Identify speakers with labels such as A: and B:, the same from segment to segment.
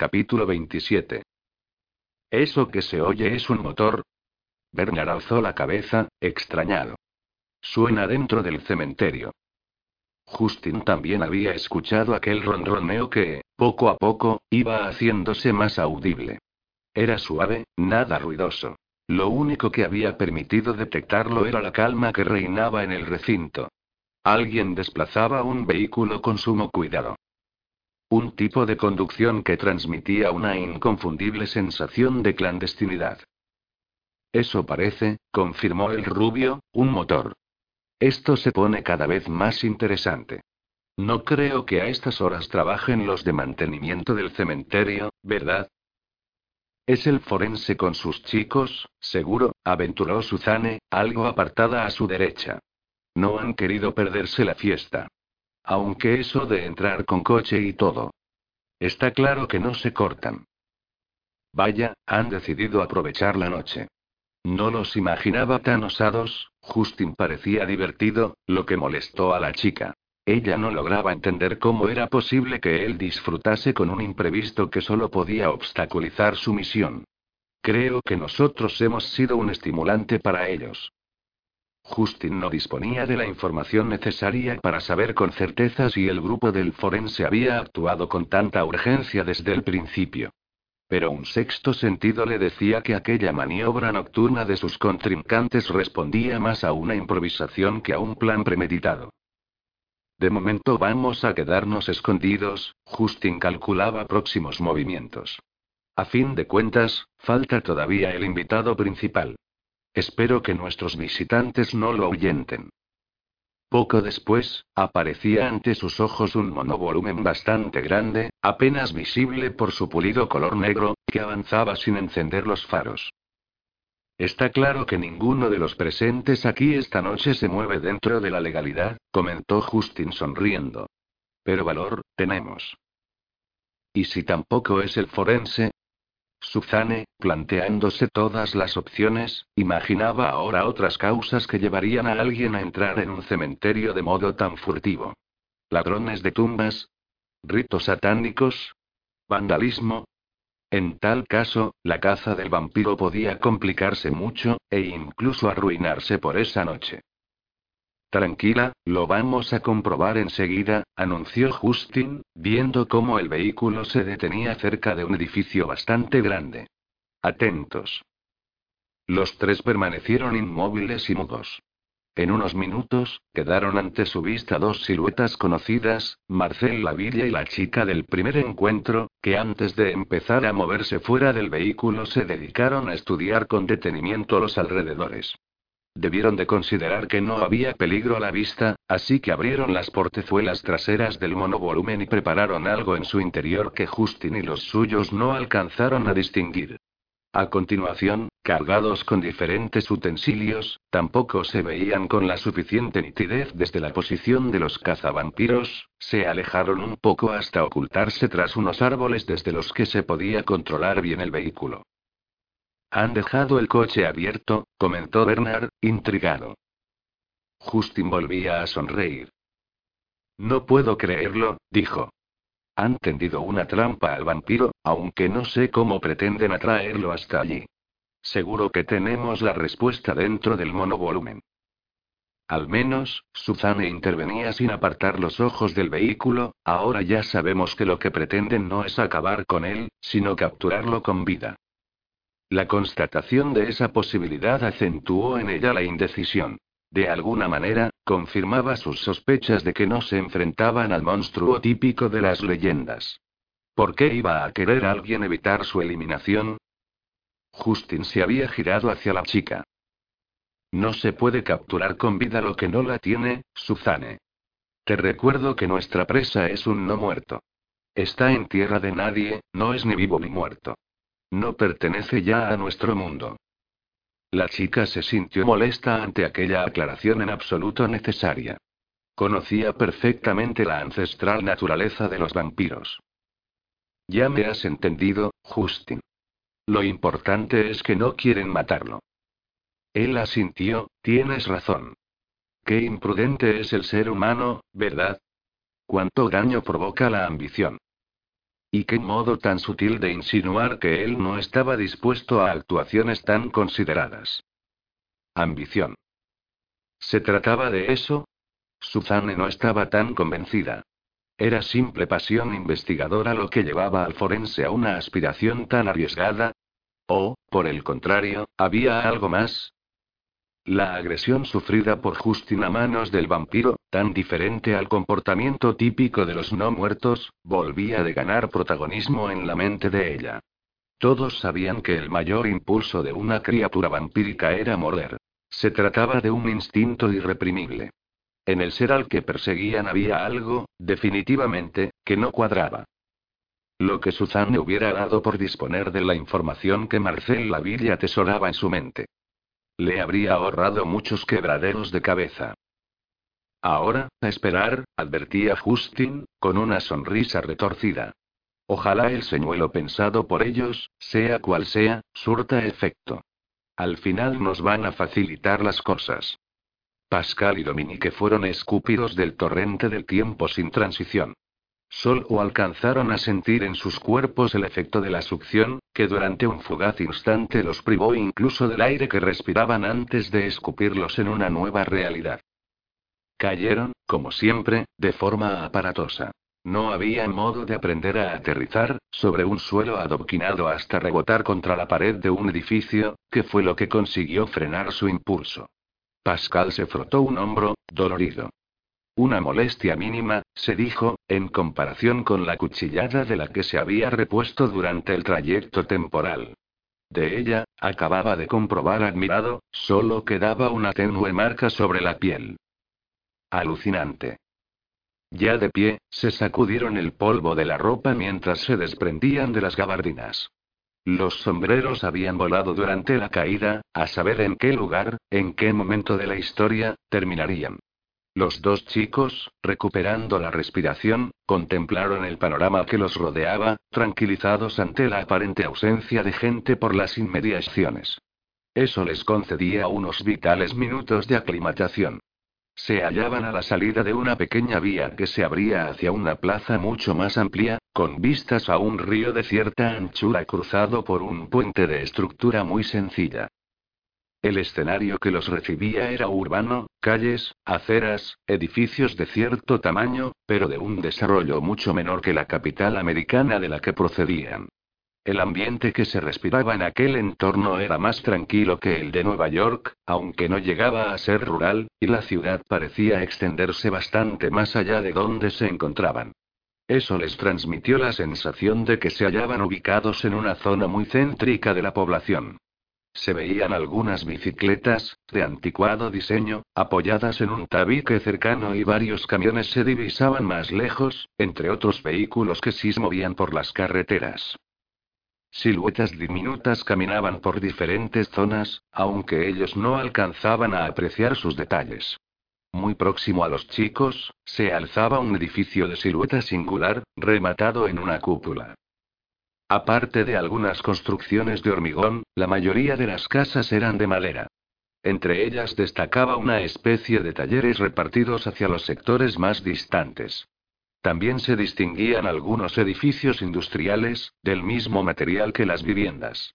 A: Capítulo 27. ¿Eso que se oye es un motor? Bernard alzó la cabeza, extrañado. Suena dentro del cementerio. Justin también había escuchado aquel ronroneo que, poco a poco, iba haciéndose más audible. Era suave, nada ruidoso. Lo único que había permitido detectarlo era la calma que reinaba en el recinto. Alguien desplazaba un vehículo con sumo cuidado. Un tipo de conducción que transmitía una inconfundible sensación de clandestinidad. Eso parece, confirmó el rubio, un motor. Esto se pone cada vez más interesante. No creo que a estas horas trabajen los de mantenimiento del cementerio, ¿verdad? Es el forense con sus chicos, seguro, aventuró Suzane, algo apartada a su derecha. No han querido perderse la fiesta. Aunque eso de entrar con coche y todo. Está claro que no se cortan. Vaya, han decidido aprovechar la noche. No los imaginaba tan osados, Justin parecía divertido, lo que molestó a la chica. Ella no lograba entender cómo era posible que él disfrutase con un imprevisto que solo podía obstaculizar su misión. Creo que nosotros hemos sido un estimulante para ellos. Justin no disponía de la información necesaria para saber con certeza si el grupo del forense había actuado con tanta urgencia desde el principio. Pero un sexto sentido le decía que aquella maniobra nocturna de sus contrincantes respondía más a una improvisación que a un plan premeditado. De momento vamos a quedarnos escondidos, Justin calculaba próximos movimientos. A fin de cuentas, falta todavía el invitado principal. Espero que nuestros visitantes no lo ahuyenten. Poco después, aparecía ante sus ojos un monovolumen bastante grande, apenas visible por su pulido color negro, que avanzaba sin encender los faros. Está claro que ninguno de los presentes aquí esta noche se mueve dentro de la legalidad, comentó Justin sonriendo. Pero valor, tenemos. ¿Y si tampoco es el forense? Suzanne, planteándose todas las opciones, imaginaba ahora otras causas que llevarían a alguien a entrar en un cementerio de modo tan furtivo. Ladrones de tumbas. Ritos satánicos. Vandalismo. En tal caso, la caza del vampiro podía complicarse mucho, e incluso arruinarse por esa noche. Tranquila, lo vamos a comprobar enseguida, anunció Justin, viendo cómo el vehículo se detenía cerca de un edificio bastante grande. Atentos. Los tres permanecieron inmóviles y mudos. En unos minutos, quedaron ante su vista dos siluetas conocidas, Marcel Lavilla y la chica del primer encuentro, que antes de empezar a moverse fuera del vehículo se dedicaron a estudiar con detenimiento los alrededores. Debieron de considerar que no había peligro a la vista, así que abrieron las portezuelas traseras del monovolumen y prepararon algo en su interior que Justin y los suyos no alcanzaron a distinguir. A continuación, cargados con diferentes utensilios, tampoco se veían con la suficiente nitidez desde la posición de los cazavampiros, se alejaron un poco hasta ocultarse tras unos árboles desde los que se podía controlar bien el vehículo. Han dejado el coche abierto, comentó Bernard, intrigado. Justin volvía a sonreír. No puedo creerlo, dijo. Han tendido una trampa al vampiro, aunque no sé cómo pretenden atraerlo hasta allí. Seguro que tenemos la respuesta dentro del monovolumen. Al menos, Suzanne intervenía sin apartar los ojos del vehículo, ahora ya sabemos que lo que pretenden no es acabar con él, sino capturarlo con vida. La constatación de esa posibilidad acentuó en ella la indecisión. De alguna manera, confirmaba sus sospechas de que no se enfrentaban al monstruo típico de las leyendas. ¿Por qué iba a querer alguien evitar su eliminación? Justin se había girado hacia la chica. No se puede capturar con vida lo que no la tiene, Suzanne. Te recuerdo que nuestra presa es un no muerto. Está en tierra de nadie, no es ni vivo ni muerto. No pertenece ya a nuestro mundo. La chica se sintió molesta ante aquella aclaración en absoluto necesaria. Conocía perfectamente la ancestral naturaleza de los vampiros. Ya me has entendido, Justin. Lo importante es que no quieren matarlo. Él asintió, tienes razón. Qué imprudente es el ser humano, ¿verdad? Cuánto daño provoca la ambición. Y qué modo tan sutil de insinuar que él no estaba dispuesto a actuaciones tan consideradas. Ambición. ¿Se trataba de eso? Suzanne no estaba tan convencida. Era simple pasión investigadora lo que llevaba al forense a una aspiración tan arriesgada. O, por el contrario, había algo más, la agresión sufrida por Justin a manos del vampiro, tan diferente al comportamiento típico de los no muertos, volvía de ganar protagonismo en la mente de ella. Todos sabían que el mayor impulso de una criatura vampírica era morder. Se trataba de un instinto irreprimible. En el ser al que perseguían había algo, definitivamente, que no cuadraba. Lo que Suzanne hubiera dado por disponer de la información que Marcel Laville atesoraba en su mente. Le habría ahorrado muchos quebraderos de cabeza. Ahora, a esperar, advertía Justin, con una sonrisa retorcida. Ojalá el señuelo pensado por ellos, sea cual sea, surta efecto. Al final nos van a facilitar las cosas. Pascal y Dominique fueron escúpidos del torrente del tiempo sin transición. Solo alcanzaron a sentir en sus cuerpos el efecto de la succión, que durante un fugaz instante los privó incluso del aire que respiraban antes de escupirlos en una nueva realidad. Cayeron, como siempre, de forma aparatosa. No había modo de aprender a aterrizar, sobre un suelo adoquinado hasta rebotar contra la pared de un edificio, que fue lo que consiguió frenar su impulso. Pascal se frotó un hombro, dolorido. Una molestia mínima, se dijo, en comparación con la cuchillada de la que se había repuesto durante el trayecto temporal. De ella, acababa de comprobar admirado, solo quedaba una tenue marca sobre la piel. Alucinante. Ya de pie, se sacudieron el polvo de la ropa mientras se desprendían de las gabardinas. Los sombreros habían volado durante la caída, a saber en qué lugar, en qué momento de la historia, terminarían. Los dos chicos, recuperando la respiración, contemplaron el panorama que los rodeaba, tranquilizados ante la aparente ausencia de gente por las inmediaciones. Eso les concedía unos vitales minutos de aclimatación. Se hallaban a la salida de una pequeña vía que se abría hacia una plaza mucho más amplia, con vistas a un río de cierta anchura cruzado por un puente de estructura muy sencilla. El escenario que los recibía era urbano, calles, aceras, edificios de cierto tamaño, pero de un desarrollo mucho menor que la capital americana de la que procedían. El ambiente que se respiraba en aquel entorno era más tranquilo que el de Nueva York, aunque no llegaba a ser rural, y la ciudad parecía extenderse bastante más allá de donde se encontraban. Eso les transmitió la sensación de que se hallaban ubicados en una zona muy céntrica de la población. Se veían algunas bicicletas, de anticuado diseño, apoyadas en un tabique cercano y varios camiones se divisaban más lejos, entre otros vehículos que sí se movían por las carreteras. Siluetas diminutas caminaban por diferentes zonas, aunque ellos no alcanzaban a apreciar sus detalles. Muy próximo a los chicos, se alzaba un edificio de silueta singular, rematado en una cúpula. Aparte de algunas construcciones de hormigón, la mayoría de las casas eran de madera. Entre ellas destacaba una especie de talleres repartidos hacia los sectores más distantes. También se distinguían algunos edificios industriales, del mismo material que las viviendas.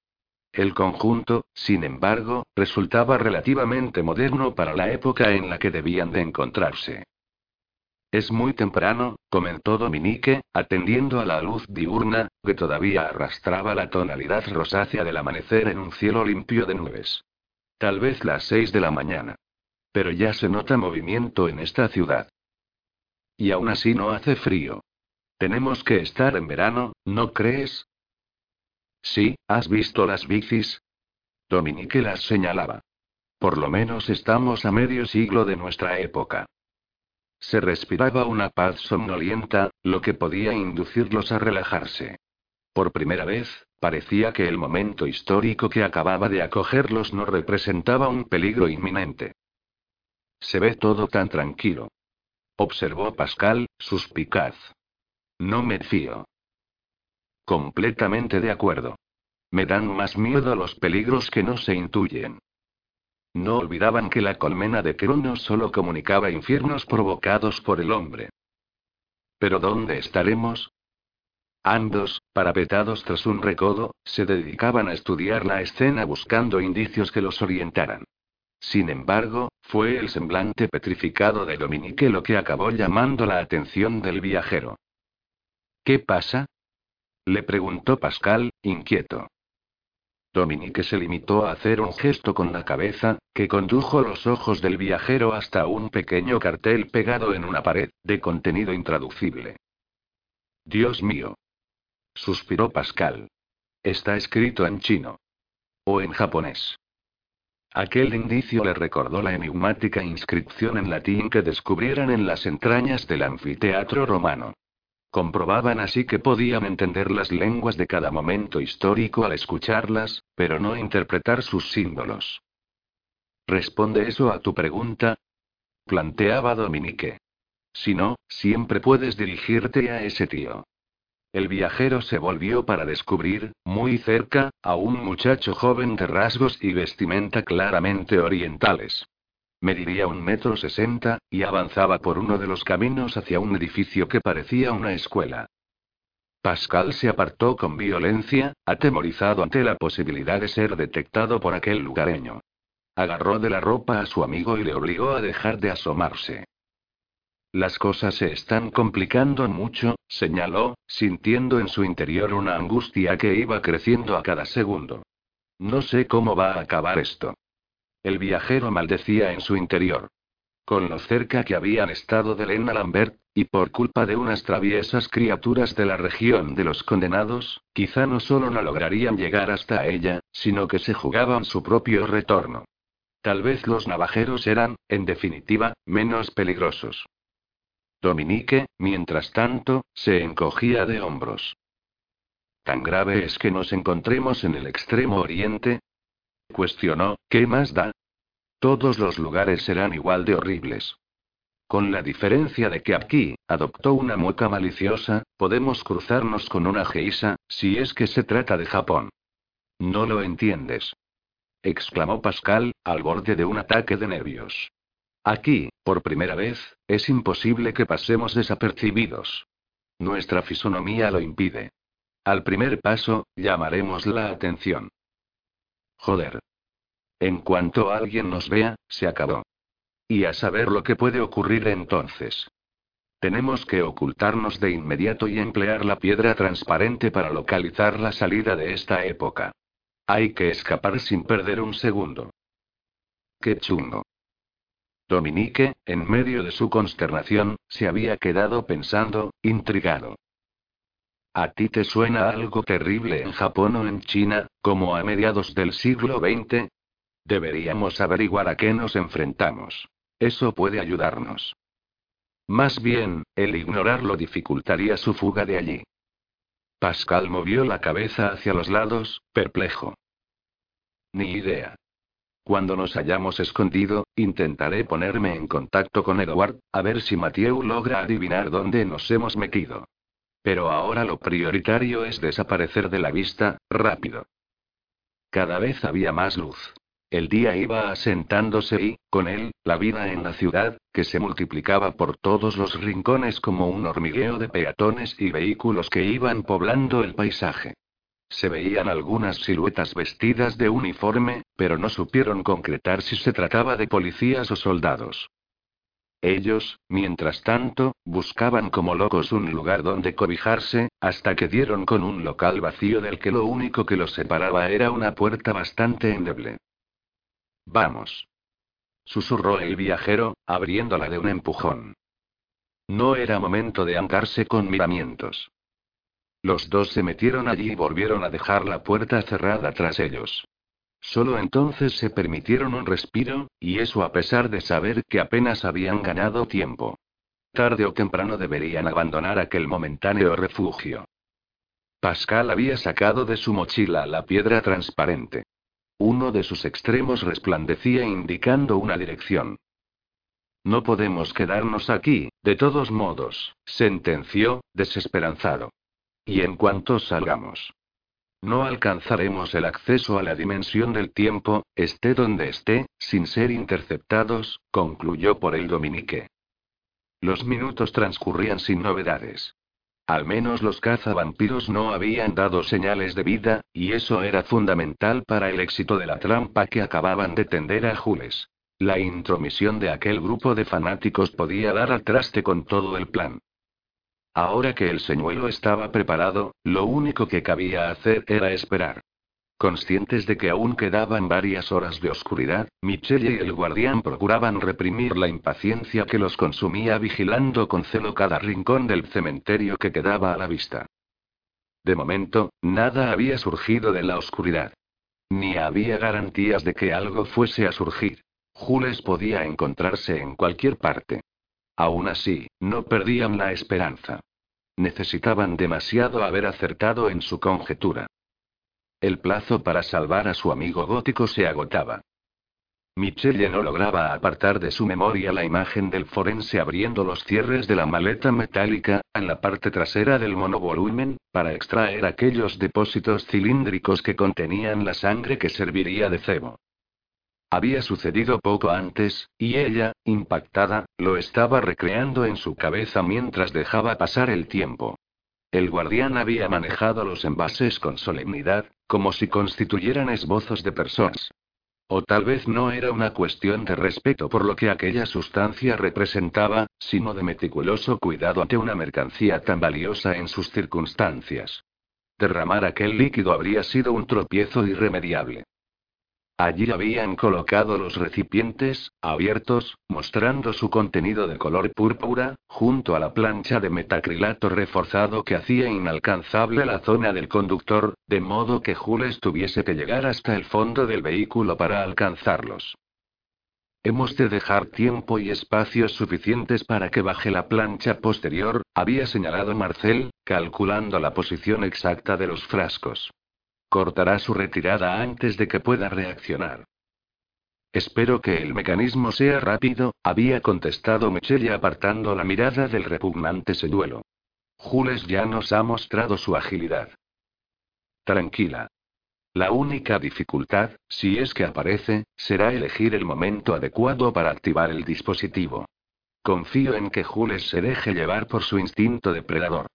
A: El conjunto, sin embargo, resultaba relativamente moderno para la época en la que debían de encontrarse. Es muy temprano, comentó Dominique, atendiendo a la luz diurna, que todavía arrastraba la tonalidad rosácea del amanecer en un cielo limpio de nubes. Tal vez las seis de la mañana. Pero ya se nota movimiento en esta ciudad. Y aún así no hace frío. Tenemos que estar en verano, ¿no crees? Sí, ¿has visto las bicis? Dominique las señalaba. Por lo menos estamos a medio siglo de nuestra época. se respiraba una paz somnolienta, lo que podía inducirlos a relajarse. Por primera vez, parecía que el momento histórico que acababa de acogerlos no representaba un peligro inminente. Se ve todo tan tranquilo. Observó Pascal, suspicaz. No me fío. Completamente de acuerdo. Me dan más miedo los peligros que no se intuyen. No olvidaban que la colmena de Cronos solo comunicaba infiernos provocados por el hombre. ¿Pero dónde estaremos? Ambos, parapetados tras un recodo, se dedicaban a estudiar la escena buscando indicios que los orientaran. Sin embargo, fue el semblante petrificado de Dominique lo que acabó llamando la atención del viajero. ¿Qué pasa? le preguntó Pascal, inquieto. Dominique se limitó a hacer un gesto con la cabeza, que condujo los ojos del viajero hasta un pequeño cartel pegado en una pared, de contenido intraducible. Dios mío. Suspiró Pascal. Está escrito en chino. O en japonés. Aquel indicio le recordó la enigmática inscripción en latín que descubrieran en las entrañas del anfiteatro romano. Comprobaban así que podían entender las lenguas de cada momento histórico al escucharlas, pero no interpretar sus símbolos. ¿Responde eso a tu pregunta? planteaba Dominique. Si no, siempre puedes dirigirte a ese tío. El viajero se volvió para descubrir, muy cerca, a un muchacho joven de rasgos y vestimenta claramente orientales. Mediría un metro sesenta, y avanzaba por uno de los caminos hacia un edificio que parecía una escuela. Pascal se apartó con violencia, atemorizado ante la posibilidad de ser detectado por aquel lugareño. Agarró de la ropa a su amigo y le obligó a dejar de asomarse. Las cosas se están complicando mucho, señaló, sintiendo en su interior una angustia que iba creciendo a cada segundo. No sé cómo va a acabar esto. El viajero maldecía en su interior. Con lo cerca que habían estado de Lena Lambert, y por culpa de unas traviesas criaturas de la región de los condenados, quizá no solo no lograrían llegar hasta ella, sino que se jugaban su propio retorno. Tal vez los navajeros eran, en definitiva, menos peligrosos. Dominique, mientras tanto, se encogía de hombros. ¿Tan grave es que nos encontremos en el extremo oriente? Cuestionó, ¿qué más da? Todos los lugares serán igual de horribles. Con la diferencia de que aquí, adoptó una mueca maliciosa, podemos cruzarnos con una geisa, si es que se trata de Japón. No lo entiendes. exclamó Pascal, al borde de un ataque de nervios. Aquí, por primera vez, es imposible que pasemos desapercibidos. Nuestra fisonomía lo impide. Al primer paso, llamaremos la atención. Joder. En cuanto alguien nos vea, se acabó. Y a saber lo que puede ocurrir entonces. Tenemos que ocultarnos de inmediato y emplear la piedra transparente para localizar la salida de esta época. Hay que escapar sin perder un segundo. Qué chungo. Dominique, en medio de su consternación, se había quedado pensando, intrigado. ¿A ti te suena algo terrible en Japón o en China, como a mediados del siglo XX? Deberíamos averiguar a qué nos enfrentamos. Eso puede ayudarnos. Más bien, el ignorarlo dificultaría su fuga de allí. Pascal movió la cabeza hacia los lados, perplejo. Ni idea. Cuando nos hayamos escondido, intentaré ponerme en contacto con Edward, a ver si Mathieu logra adivinar dónde nos hemos metido. Pero ahora lo prioritario es desaparecer de la vista, rápido. Cada vez había más luz. El día iba asentándose y, con él, la vida en la ciudad, que se multiplicaba por todos los rincones como un hormigueo de peatones y vehículos que iban poblando el paisaje. Se veían algunas siluetas vestidas de uniforme, pero no supieron concretar si se trataba de policías o soldados. Ellos, mientras tanto, buscaban como locos un lugar donde cobijarse, hasta que dieron con un local vacío del que lo único que los separaba era una puerta bastante endeble. Vamos. Susurró el viajero, abriéndola de un empujón. No era momento de ancarse con miramientos. Los dos se metieron allí y volvieron a dejar la puerta cerrada tras ellos. Solo entonces se permitieron un respiro, y eso a pesar de saber que apenas habían ganado tiempo. Tarde o temprano deberían abandonar aquel momentáneo refugio. Pascal había sacado de su mochila la piedra transparente. Uno de sus extremos resplandecía indicando una dirección. No podemos quedarnos aquí, de todos modos, sentenció, desesperanzado. Y en cuanto salgamos. No alcanzaremos el acceso a la dimensión del tiempo, esté donde esté, sin ser interceptados, concluyó por el Dominique. Los minutos transcurrían sin novedades. Al menos los cazavampiros no habían dado señales de vida, y eso era fundamental para el éxito de la trampa que acababan de tender a Jules. La intromisión de aquel grupo de fanáticos podía dar al traste con todo el plan. Ahora que el señuelo estaba preparado, lo único que cabía hacer era esperar. Conscientes de que aún quedaban varias horas de oscuridad, Michelle y el guardián procuraban reprimir la impaciencia que los consumía vigilando con celo cada rincón del cementerio que quedaba a la vista. De momento, nada había surgido de la oscuridad. Ni había garantías de que algo fuese a surgir. Jules podía encontrarse en cualquier parte. Aún así, no perdían la esperanza. Necesitaban demasiado haber acertado en su conjetura. El plazo para salvar a su amigo gótico se agotaba. Michelle no lograba apartar de su memoria la imagen del forense abriendo los cierres de la maleta metálica, en la parte trasera del monovolumen, para extraer aquellos depósitos cilíndricos que contenían la sangre que serviría de cebo. Había sucedido poco antes, y ella, impactada, lo estaba recreando en su cabeza mientras dejaba pasar el tiempo. El guardián había manejado los envases con solemnidad, como si constituyeran esbozos de personas. O tal vez no era una cuestión de respeto por lo que aquella sustancia representaba, sino de meticuloso cuidado ante una mercancía tan valiosa en sus circunstancias. Derramar aquel líquido habría sido un tropiezo irremediable. Allí habían colocado los recipientes, abiertos, mostrando su contenido de color púrpura, junto a la plancha de metacrilato reforzado que hacía inalcanzable la zona del conductor, de modo que Jules tuviese que llegar hasta el fondo del vehículo para alcanzarlos. Hemos de dejar tiempo y espacios suficientes para que baje la plancha posterior, había señalado Marcel, calculando la posición exacta de los frascos. Cortará su retirada antes de que pueda reaccionar. Espero que el mecanismo sea rápido, había contestado Michelle apartando la mirada del repugnante seduelo. Jules ya nos ha mostrado su agilidad. Tranquila. La única dificultad, si es que aparece, será elegir el momento adecuado para activar el dispositivo. Confío en que Jules se deje llevar por su instinto depredador.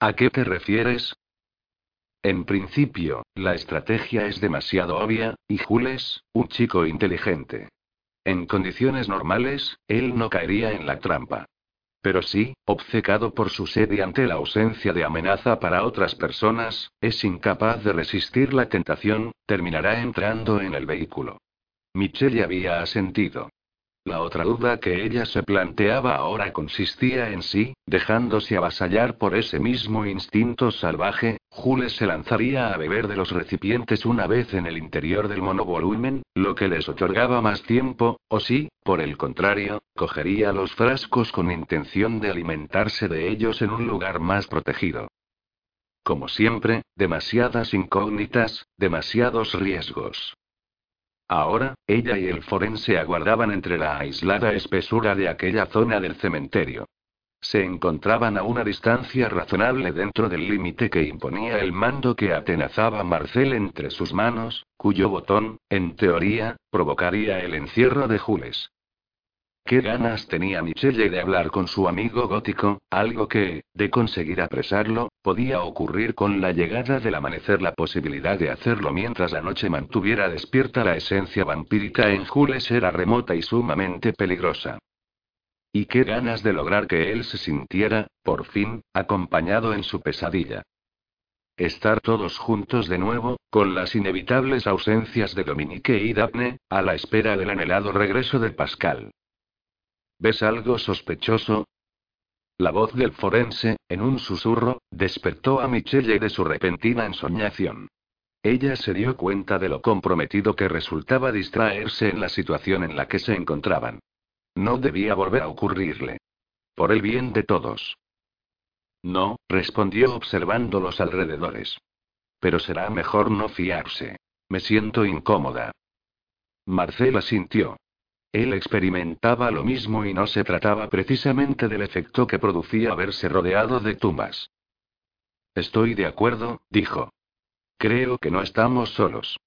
A: ¿A qué te refieres? En principio, la estrategia es demasiado obvia, y Jules, un chico inteligente. En condiciones normales, él no caería en la trampa. Pero sí, obcecado por su sed y ante la ausencia de amenaza para otras personas, es incapaz de resistir la tentación, terminará entrando en el vehículo. Michelle había asentido. La otra duda que ella se planteaba ahora consistía en si, dejándose avasallar por ese mismo instinto salvaje, Jules se lanzaría a beber de los recipientes una vez en el interior del monovolumen, lo que les otorgaba más tiempo, o si, por el contrario, cogería los frascos con intención de alimentarse de ellos en un lugar más protegido. Como siempre, demasiadas incógnitas, demasiados riesgos. Ahora, ella y el forense aguardaban entre la aislada espesura de aquella zona del cementerio. Se encontraban a una distancia razonable dentro del límite que imponía el mando que atenazaba Marcel entre sus manos, cuyo botón, en teoría, provocaría el encierro de Jules. Qué ganas tenía Michelle de hablar con su amigo gótico, algo que, de conseguir apresarlo, podía ocurrir con la llegada del amanecer. La posibilidad de hacerlo mientras la noche mantuviera despierta la esencia vampírica en Jules era remota y sumamente peligrosa. Y qué ganas de lograr que él se sintiera, por fin, acompañado en su pesadilla. Estar todos juntos de nuevo, con las inevitables ausencias de Dominique y Daphne, a la espera del anhelado regreso de Pascal. ¿Ves algo sospechoso? La voz del forense, en un susurro, despertó a Michelle de su repentina ensoñación. Ella se dio cuenta de lo comprometido que resultaba distraerse en la situación en la que se encontraban. No debía volver a ocurrirle. por el bien de todos. No, respondió observando los alrededores. Pero será mejor no fiarse. Me siento incómoda. Marcela sintió. Él experimentaba lo mismo y no se trataba precisamente del efecto que producía verse rodeado de tumbas. Estoy de acuerdo, dijo. Creo que no estamos solos.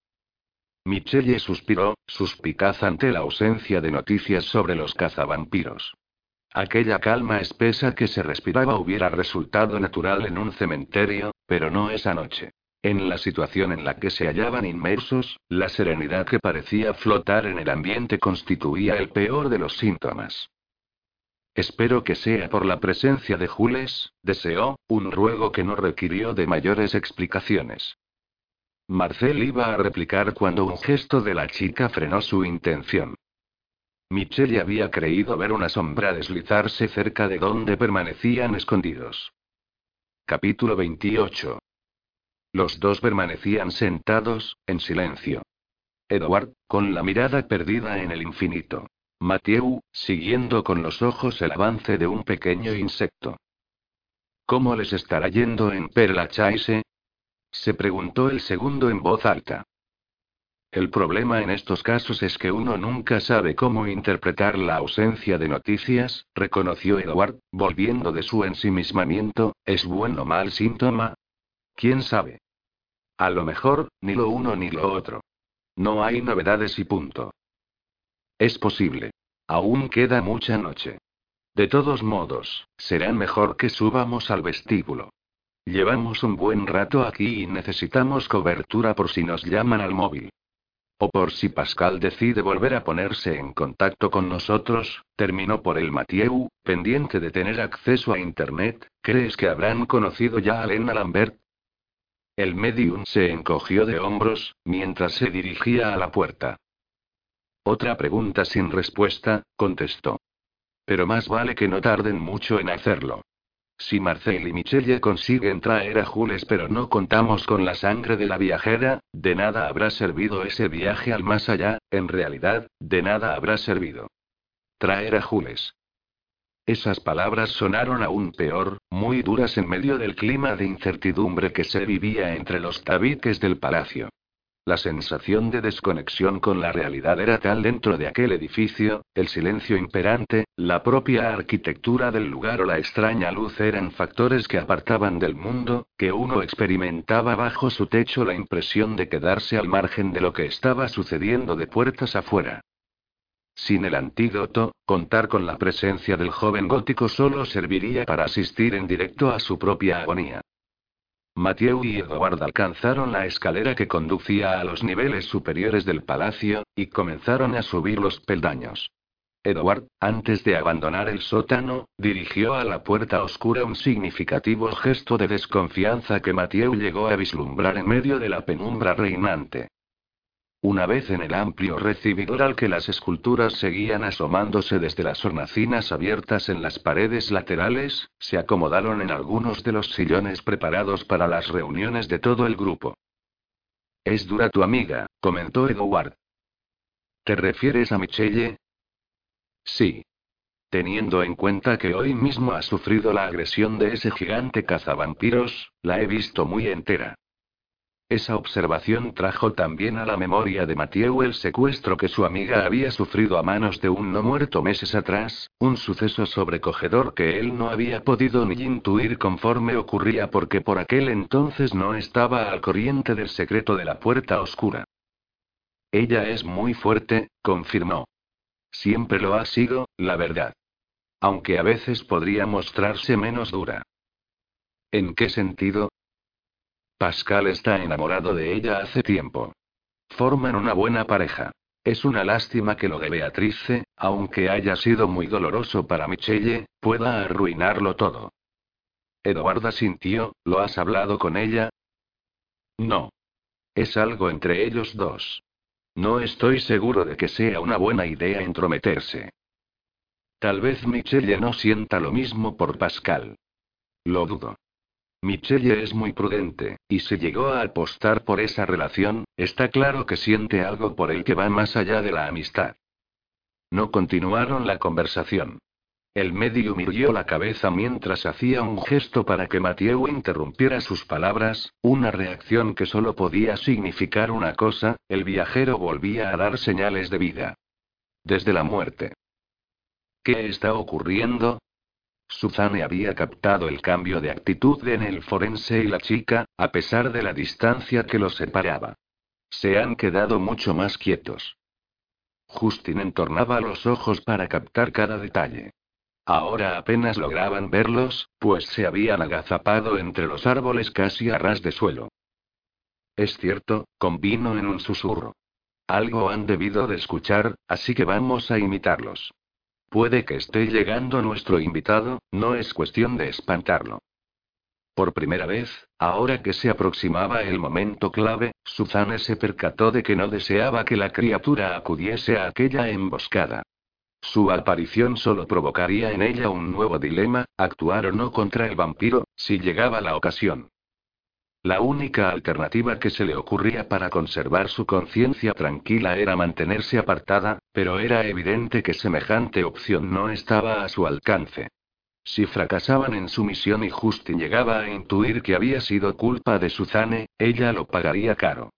A: Michelle suspiró, suspicaz ante la ausencia de noticias sobre los cazavampiros. Aquella calma espesa que se respiraba hubiera resultado natural en un cementerio, pero no esa noche. En la situación en la que se hallaban inmersos, la serenidad que parecía flotar en el ambiente constituía el peor de los síntomas. Espero que sea por la presencia de Jules, deseó, un ruego que no requirió de mayores explicaciones. Marcel iba a replicar cuando un gesto de la chica frenó su intención. Michelle había creído ver una sombra deslizarse cerca de donde permanecían escondidos. Capítulo 28. Los dos permanecían sentados, en silencio. Edward, con la mirada perdida en el infinito. Matthew, siguiendo con los ojos el avance de un pequeño insecto. ¿Cómo les estará yendo en Perla Chaise? Se preguntó el segundo en voz alta. El problema en estos casos es que uno nunca sabe cómo interpretar la ausencia de noticias, reconoció Edward, volviendo de su ensimismamiento, ¿es bueno o mal síntoma? ¿Quién sabe? A lo mejor, ni lo uno ni lo otro. No hay novedades y punto. Es posible. Aún queda mucha noche. De todos modos, será mejor que subamos al vestíbulo. Llevamos un buen rato aquí y necesitamos cobertura por si nos llaman al móvil. O por si Pascal decide volver a ponerse en contacto con nosotros, terminó por el Mathieu, pendiente de tener acceso a Internet, ¿crees que habrán conocido ya a Lena Lambert? El medium se encogió de hombros, mientras se dirigía a la puerta. Otra pregunta sin respuesta, contestó. Pero más vale que no tarden mucho en hacerlo. Si Marcel y Michelle consiguen traer a Jules pero no contamos con la sangre de la viajera, de nada habrá servido ese viaje al más allá, en realidad, de nada habrá servido. Traer a Jules. Esas palabras sonaron aún peor, muy duras en medio del clima de incertidumbre que se vivía entre los tabiques del palacio. La sensación de desconexión con la realidad era tal dentro de aquel edificio, el silencio imperante, la propia arquitectura del lugar o la extraña luz eran factores que apartaban del mundo, que uno experimentaba bajo su techo la impresión de quedarse al margen de lo que estaba sucediendo de puertas afuera. Sin el antídoto, contar con la presencia del joven gótico solo serviría para asistir en directo a su propia agonía. Mathieu y Edward alcanzaron la escalera que conducía a los niveles superiores del palacio, y comenzaron a subir los peldaños. Edward, antes de abandonar el sótano, dirigió a la puerta oscura un significativo gesto de desconfianza que Mathieu llegó a vislumbrar en medio de la penumbra reinante. Una vez en el amplio recibidor al que las esculturas seguían asomándose desde las hornacinas abiertas en las paredes laterales, se acomodaron en algunos de los sillones preparados para las reuniones de todo el grupo. Es dura tu amiga, comentó Edward. ¿Te refieres a Michelle? Sí. Teniendo en cuenta que hoy mismo ha sufrido la agresión de ese gigante cazavampiros, la he visto muy entera. Esa observación trajo también a la memoria de Mathieu el secuestro que su amiga había sufrido a manos de un no muerto meses atrás, un suceso sobrecogedor que él no había podido ni intuir conforme ocurría porque por aquel entonces no estaba al corriente del secreto de la puerta oscura. Ella es muy fuerte, confirmó. Siempre lo ha sido, la verdad. Aunque a veces podría mostrarse menos dura. ¿En qué sentido? Pascal está enamorado de ella hace tiempo. Forman una buena pareja. Es una lástima que lo de Beatrice, aunque haya sido muy doloroso para Michelle, pueda arruinarlo todo. Eduarda sintió, ¿lo has hablado con ella? No. Es algo entre ellos dos. No estoy seguro de que sea una buena idea entrometerse. Tal vez Michelle no sienta lo mismo por Pascal. Lo dudo. Michelle es muy prudente, y si llegó a apostar por esa relación, está claro que siente algo por él que va más allá de la amistad. No continuaron la conversación. El medium irguió la cabeza mientras hacía un gesto para que Mathieu interrumpiera sus palabras, una reacción que solo podía significar una cosa, el viajero volvía a dar señales de vida. Desde la muerte. ¿Qué está ocurriendo? Suzanne había captado el cambio de actitud en el forense y la chica, a pesar de la distancia que los separaba. Se han quedado mucho más quietos. Justin entornaba los ojos para captar cada detalle. Ahora apenas lograban verlos, pues se habían agazapado entre los árboles casi a ras de suelo. Es cierto, convino en un susurro. Algo han debido de escuchar, así que vamos a imitarlos. Puede que esté llegando nuestro invitado, no es cuestión de espantarlo. Por primera vez, ahora que se aproximaba el momento clave, Suzanne se percató de que no deseaba que la criatura acudiese a aquella emboscada. Su aparición solo provocaría en ella un nuevo dilema, actuar o no contra el vampiro, si llegaba la ocasión. La única alternativa que se le ocurría para conservar su conciencia tranquila era mantenerse apartada, pero era evidente que semejante opción no estaba a su alcance. Si fracasaban en su misión y Justin llegaba a intuir que había sido culpa de Suzanne, ella lo pagaría caro.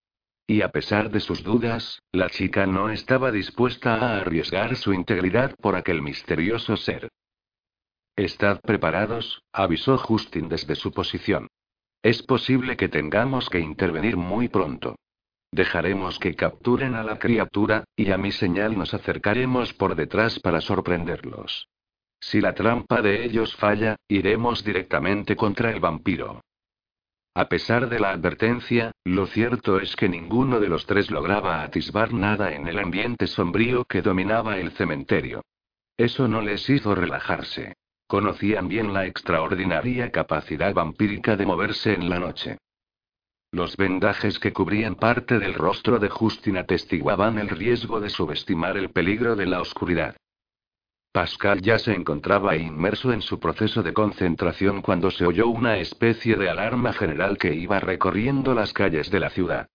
A: Y a pesar de sus dudas, la chica no estaba dispuesta a arriesgar su integridad por aquel misterioso ser. Estad preparados, avisó Justin desde su posición. Es posible que tengamos que intervenir muy pronto. Dejaremos que capturen a la criatura, y a mi señal nos acercaremos por detrás para sorprenderlos. Si la trampa de ellos falla, iremos directamente contra el vampiro. A pesar de la advertencia, lo cierto es que ninguno de los tres lograba atisbar nada en el ambiente sombrío que dominaba el cementerio. Eso no les hizo relajarse. Conocían bien la extraordinaria capacidad vampírica de moverse en la noche. Los vendajes que cubrían parte del rostro de Justin atestiguaban el riesgo de subestimar el peligro de la oscuridad. Pascal ya se encontraba inmerso en su proceso de concentración cuando se oyó una especie de alarma general que iba recorriendo las calles de la ciudad.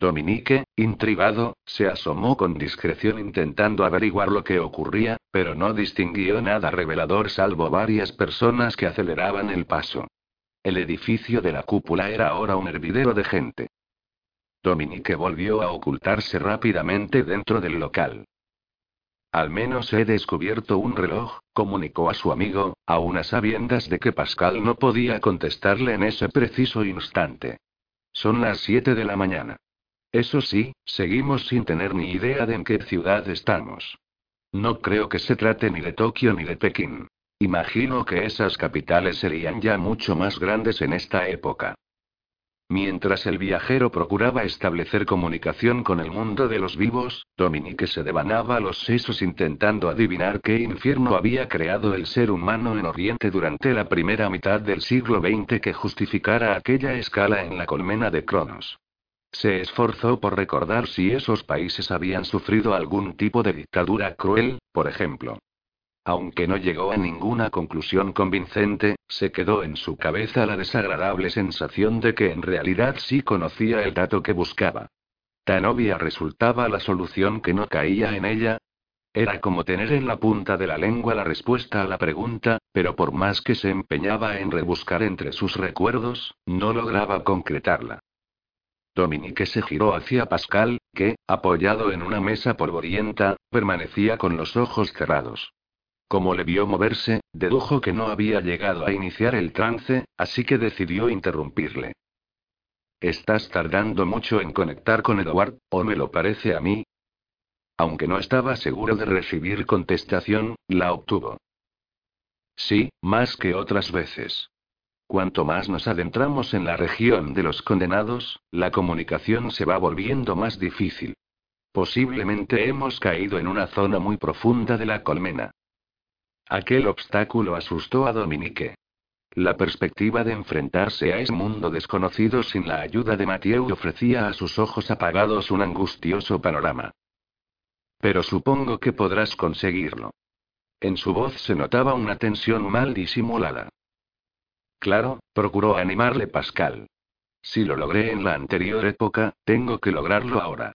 A: Dominique, intrigado, se asomó con discreción intentando averiguar lo que ocurría, pero no distinguió nada revelador salvo varias personas que aceleraban el paso. El edificio de la cúpula era ahora un hervidero de gente. Dominique volvió a ocultarse rápidamente dentro del local. Al menos he descubierto un reloj, comunicó a su amigo, a sabiendas de que Pascal no podía contestarle en ese preciso instante. Son las siete de la mañana. Eso sí, seguimos sin tener ni idea de en qué ciudad estamos. No creo que se trate ni de Tokio ni de Pekín. Imagino que esas capitales serían ya mucho más grandes en esta época. Mientras el viajero procuraba establecer comunicación con el mundo de los vivos, Dominique se devanaba los sesos intentando adivinar qué infierno había creado el ser humano en Oriente durante la primera mitad del siglo XX que justificara aquella escala en la colmena de Cronos. Se esforzó por recordar si esos países habían sufrido algún tipo de dictadura cruel, por ejemplo. Aunque no llegó a ninguna conclusión convincente, se quedó en su cabeza la desagradable sensación de que en realidad sí conocía el dato que buscaba. Tan obvia resultaba la solución que no caía en ella. Era como tener en la punta de la lengua la respuesta a la pregunta, pero por más que se empeñaba en rebuscar entre sus recuerdos, no lograba concretarla. Dominique se giró hacia Pascal, que, apoyado en una mesa polvorienta, permanecía con los ojos cerrados. Como le vio moverse, dedujo que no había llegado a iniciar el trance, así que decidió interrumpirle. Estás tardando mucho en conectar con Edward, o me lo parece a mí. Aunque no estaba seguro de recibir contestación, la obtuvo. Sí, más que otras veces. Cuanto más nos adentramos en la región de los condenados, la comunicación se va volviendo más difícil. Posiblemente hemos caído en una zona muy profunda de la colmena. Aquel obstáculo asustó a Dominique. La perspectiva de enfrentarse a ese mundo desconocido sin la ayuda de Mathieu ofrecía a sus ojos apagados un angustioso panorama. Pero supongo que podrás conseguirlo. En su voz se notaba una tensión mal disimulada. Claro, procuró animarle Pascal. Si lo logré en la anterior época, tengo que lograrlo ahora.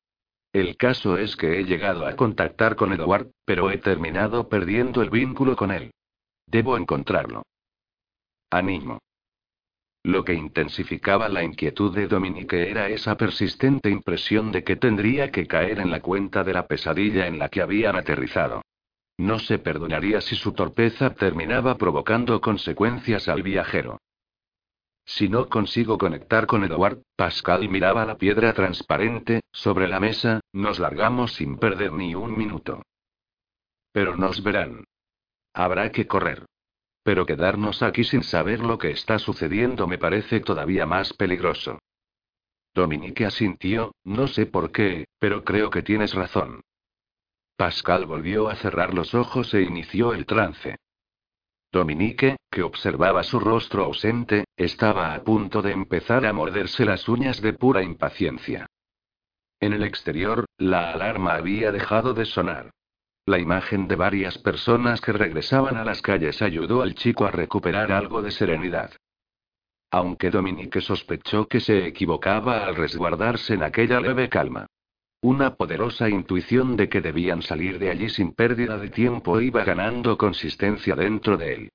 A: El caso es que he llegado a contactar con Edward, pero he terminado perdiendo el vínculo con él. Debo encontrarlo. Animo. Lo que intensificaba la inquietud de Dominique era esa persistente impresión de que tendría que caer en la cuenta de la pesadilla en la que habían aterrizado. No se perdonaría si su torpeza terminaba provocando consecuencias al viajero. Si no consigo conectar con Edward, Pascal miraba la piedra transparente, sobre la mesa, nos largamos sin perder ni un minuto. Pero nos verán. Habrá que correr. Pero quedarnos aquí sin saber lo que está sucediendo me parece todavía más peligroso. Dominique asintió, no sé por qué, pero creo que tienes razón. Pascal volvió a cerrar los ojos e inició el trance. Dominique, que observaba su rostro ausente, estaba a punto de empezar a morderse las uñas de pura impaciencia. En el exterior, la alarma había dejado de sonar. La imagen de varias personas que regresaban a las calles ayudó al chico a recuperar algo de serenidad. Aunque Dominique sospechó que se equivocaba al resguardarse en aquella leve calma. Una poderosa intuición de que debían salir de allí sin pérdida de tiempo iba ganando consistencia dentro de él.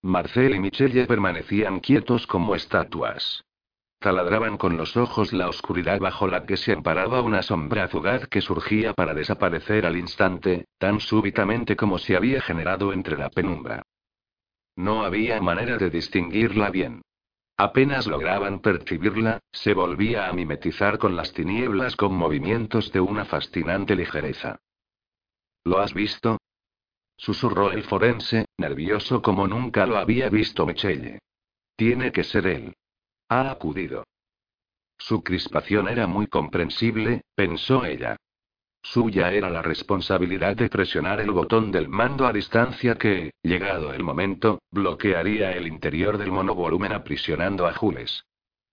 A: Marcel y Michelle permanecían quietos como estatuas. Taladraban con los ojos la oscuridad bajo la que se amparaba una sombra fugaz que surgía para desaparecer al instante, tan súbitamente como se había generado entre la penumbra. No había manera de distinguirla bien. Apenas lograban percibirla, se volvía a mimetizar con las tinieblas con movimientos de una fascinante ligereza. ¿Lo has visto? susurró el forense, nervioso como nunca lo había visto Michelle. Tiene que ser él. Ha acudido. Su crispación era muy comprensible, pensó ella. Suya era la responsabilidad de presionar el botón del mando a distancia que, llegado el momento, bloquearía el interior del monovolumen aprisionando a Jules.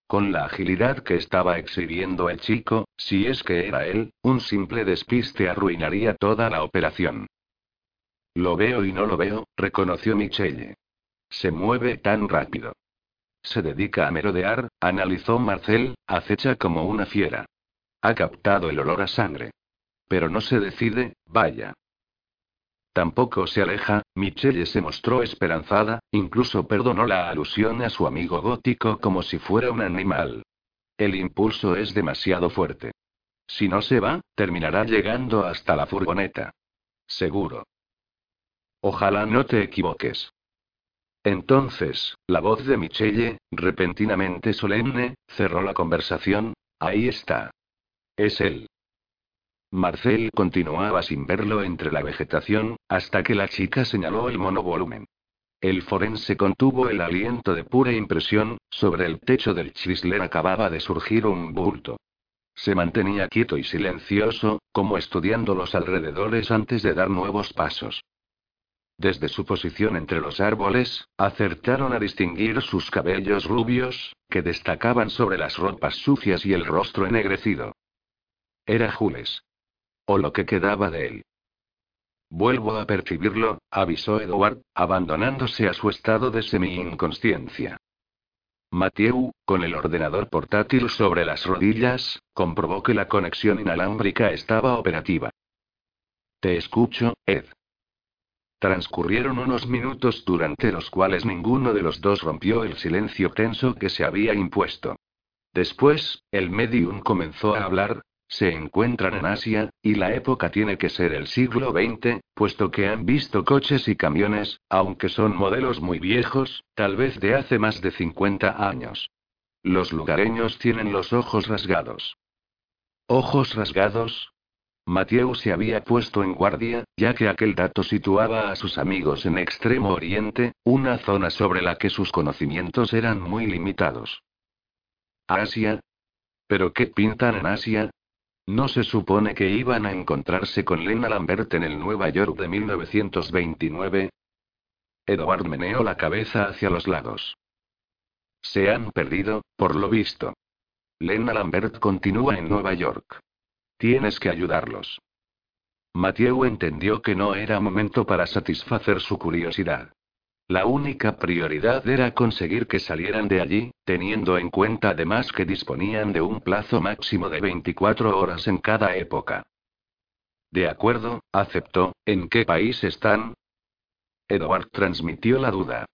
A: Con la agilidad que estaba exhibiendo el chico, si es que era él, un simple despiste arruinaría toda la operación. Lo veo y no lo veo, reconoció Michelle. Se mueve tan rápido. Se dedica a merodear, analizó Marcel, acecha como una fiera. Ha captado el olor a sangre. Pero no se decide, vaya. Tampoco se aleja, Michelle se mostró esperanzada, incluso perdonó la alusión a su amigo gótico como si fuera un animal. El impulso es demasiado fuerte. Si no se va, terminará llegando hasta la furgoneta. Seguro. Ojalá no te equivoques. Entonces, la voz de Michelle, repentinamente solemne, cerró la conversación. Ahí está. Es él. Marcel continuaba sin verlo entre la vegetación, hasta que la chica señaló el monovolumen. El forense contuvo el aliento de pura impresión, sobre el techo del Chrysler acababa de surgir un bulto. Se mantenía quieto y silencioso, como estudiando los alrededores antes de dar nuevos pasos. Desde su posición entre los árboles, acertaron a distinguir sus cabellos rubios, que destacaban sobre las ropas sucias y el rostro ennegrecido. Era Jules. O lo que quedaba de él. Vuelvo a percibirlo, avisó Edward, abandonándose a su estado de semi-inconsciencia. Mathieu, con el ordenador portátil sobre las rodillas, comprobó que la conexión inalámbrica estaba operativa. Te escucho, Ed. Transcurrieron unos minutos durante los cuales ninguno de los dos rompió el silencio tenso que se había impuesto. Después, el medium comenzó a hablar, se encuentran en Asia, y la época tiene que ser el siglo XX, puesto que han visto coches y camiones, aunque son modelos muy viejos, tal vez de hace más de 50 años. Los lugareños tienen los ojos rasgados. ¿Ojos rasgados? Mathieu se había puesto en guardia, ya que aquel dato situaba a sus amigos en Extremo Oriente, una zona sobre la que sus conocimientos eran muy limitados. ¿Asia? ¿Pero qué pintan en Asia? ¿No se supone que iban a encontrarse con Lena Lambert en el Nueva York de 1929? Edward meneó la cabeza hacia los lados. Se han perdido, por lo visto. Lena Lambert continúa en Nueva York. Tienes que ayudarlos. Mathieu entendió que no era momento para satisfacer su curiosidad. La única prioridad era conseguir que salieran de allí, teniendo en cuenta además que disponían de un plazo máximo de 24 horas en cada época. De acuerdo, aceptó. ¿En qué país están? Edward transmitió la duda.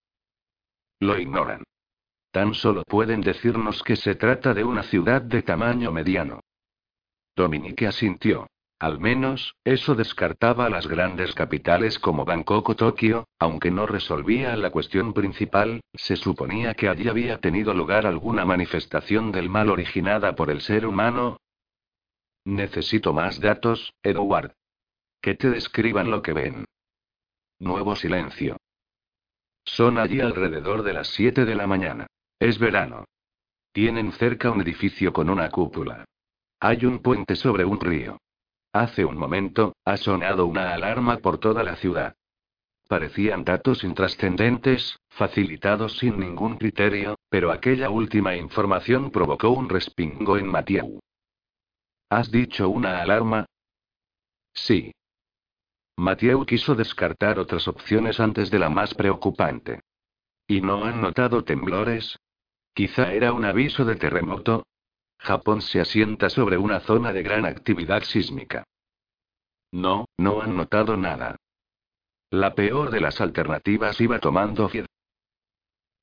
A: Lo ignoran. Tan solo pueden decirnos que se trata de una ciudad de tamaño mediano. Dominique asintió. Al menos, eso descartaba las grandes capitales como Bangkok o Tokio, aunque no resolvía la cuestión principal, se suponía que allí había tenido lugar alguna manifestación del mal originada por el ser humano. Necesito más datos, Edward. Que te describan lo que ven. Nuevo silencio. Son allí alrededor de las 7 de la mañana. Es verano. Tienen cerca un edificio con una cúpula. Hay un puente sobre un río. Hace un momento, ha sonado una alarma por toda la ciudad. Parecían datos intrascendentes, facilitados sin ningún criterio, pero aquella última información provocó un respingo en Mathieu. ¿Has dicho una alarma? Sí. Mathieu quiso descartar otras opciones antes de la más preocupante. ¿Y no han notado temblores? Quizá era un aviso de terremoto, Japón se asienta sobre una zona de gran actividad sísmica. No, no han notado nada. La peor de las alternativas iba tomando fiel.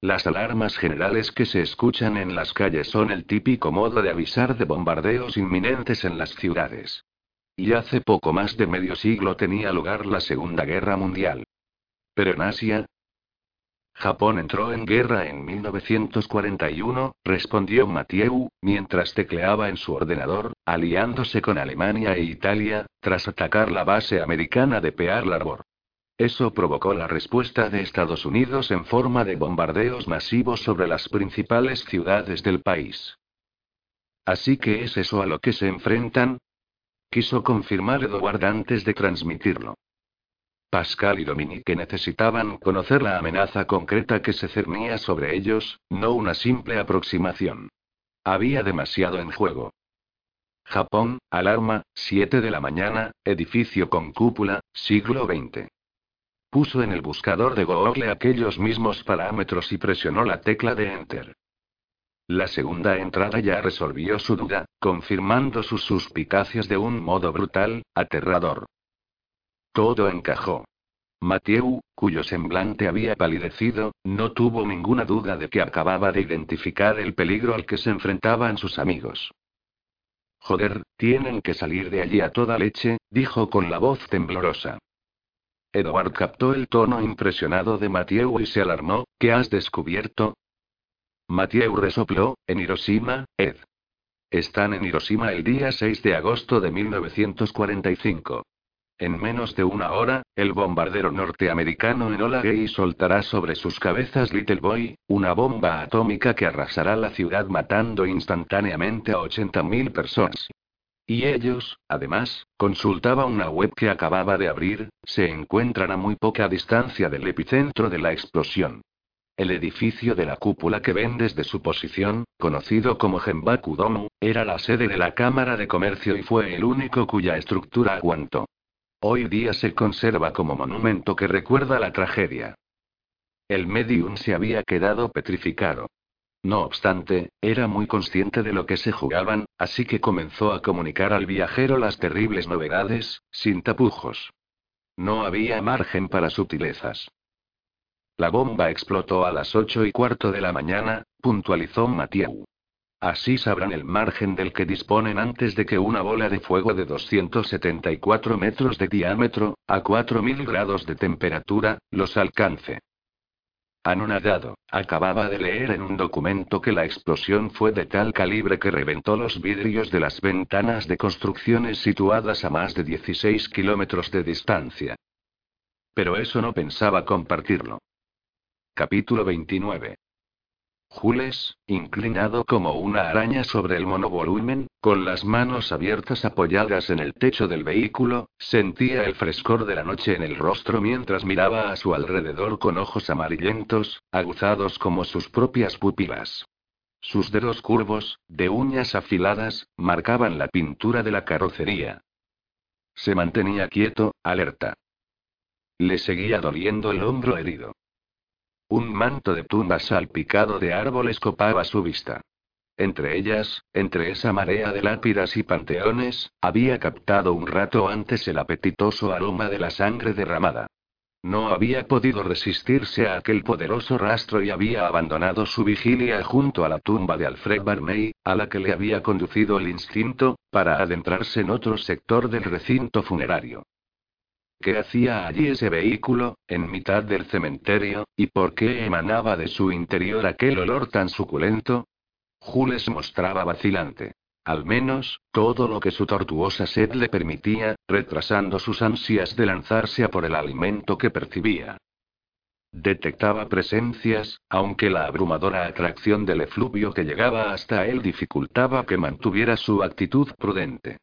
A: Las alarmas generales que se escuchan en las calles son el típico modo de avisar de bombardeos inminentes en las ciudades. Y hace poco más de medio siglo tenía lugar la Segunda Guerra Mundial. Pero en Asia, Japón entró en guerra en 1941, respondió Mathieu, mientras tecleaba en su ordenador, aliándose con Alemania e Italia, tras atacar la base americana de Pearl Harbor. Eso provocó la respuesta de Estados Unidos en forma de bombardeos masivos sobre las principales ciudades del país. Así que es eso a lo que se enfrentan, quiso confirmar Edward antes de transmitirlo. Pascal y Dominique necesitaban conocer la amenaza concreta que se cernía sobre ellos, no una simple aproximación. Había demasiado en juego. Japón, alarma, 7 de la mañana, edificio con cúpula, siglo XX. Puso en el buscador de Google aquellos mismos parámetros y presionó la tecla de Enter. La segunda entrada ya resolvió su duda, confirmando sus suspicacias de un modo brutal, aterrador. Todo encajó. Mathieu, cuyo semblante había palidecido, no tuvo ninguna duda de que acababa de identificar el peligro al que se enfrentaban sus amigos. Joder, tienen que salir de allí a toda leche, dijo con la voz temblorosa. Edward captó el tono impresionado de Mathieu y se alarmó. ¿Qué has descubierto? Mathieu resopló, en Hiroshima, Ed. Están en Hiroshima el día 6 de agosto de 1945. En menos de una hora, el bombardero norteamericano Enola Gay soltará sobre sus cabezas Little Boy, una bomba atómica que arrasará la ciudad matando instantáneamente a 80.000 personas. Y ellos, además, consultaba una web que acababa de abrir, se encuentran a muy poca distancia del epicentro de la explosión. El edificio de la cúpula que ven desde su posición, conocido como Genbaku Domu, era la sede de la Cámara de Comercio y fue el único cuya estructura aguantó. Hoy día se conserva como monumento que recuerda la tragedia. El medium se había quedado petrificado. No obstante, era muy consciente de lo que se jugaban, así que comenzó a comunicar al viajero las terribles novedades, sin tapujos. No había margen para sutilezas. La bomba explotó a las ocho y cuarto de la mañana, puntualizó Mathieu. Así sabrán el margen del que disponen antes de que una bola de fuego de 274 metros de diámetro, a 4.000 grados de temperatura, los alcance. Anonadado, acababa de leer en un documento que la explosión fue de tal calibre que reventó los vidrios de las ventanas de construcciones situadas a más de 16 kilómetros de distancia. Pero eso no pensaba compartirlo. Capítulo 29. Jules, inclinado como una araña sobre el monovolumen, con las manos abiertas apoyadas en el techo del vehículo, sentía el frescor de la noche en el rostro mientras miraba a su alrededor con ojos amarillentos, aguzados como sus propias pupilas. Sus dedos curvos, de uñas afiladas, marcaban la pintura de la carrocería. Se mantenía quieto, alerta. Le seguía doliendo el hombro herido. Un manto de tumbas salpicado de árboles copaba su vista. Entre ellas, entre esa marea de lápidas y panteones, había captado un rato antes el apetitoso aroma de la sangre derramada. no había podido resistirse a aquel poderoso rastro y había abandonado su vigilia junto a la tumba de Alfred Barney, a la que le había conducido el instinto, para adentrarse en otro sector del recinto funerario. ¿Qué hacía allí ese vehículo, en mitad del cementerio, y por qué emanaba de su interior aquel olor tan suculento? Jules mostraba vacilante. Al menos, todo lo que su tortuosa sed le permitía, retrasando sus ansias de lanzarse a por el alimento que percibía. Detectaba presencias, aunque la abrumadora atracción del efluvio que llegaba hasta él dificultaba que mantuviera su actitud prudente.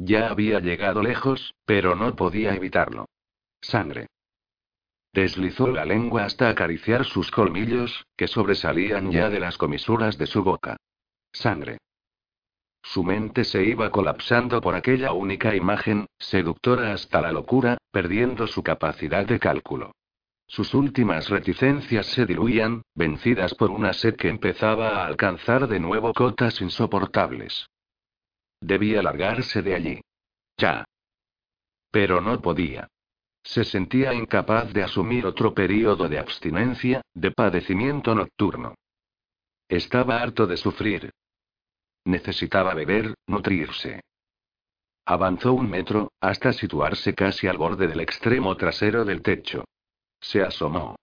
A: Ya había llegado lejos, pero no podía evitarlo. Sangre. Deslizó la lengua hasta acariciar sus colmillos, que sobresalían ya de las comisuras de su boca. Sangre. Su mente se iba colapsando por aquella única imagen, seductora hasta la locura, perdiendo su capacidad de cálculo. Sus últimas reticencias se diluían, vencidas por una sed que empezaba a alcanzar de nuevo cotas insoportables. Debía largarse de allí. Ya. Pero no podía. Se sentía incapaz de asumir otro período de abstinencia, de padecimiento nocturno. Estaba harto de sufrir. Necesitaba beber, nutrirse. Avanzó un metro, hasta situarse casi al borde del extremo trasero del techo. Se asomó.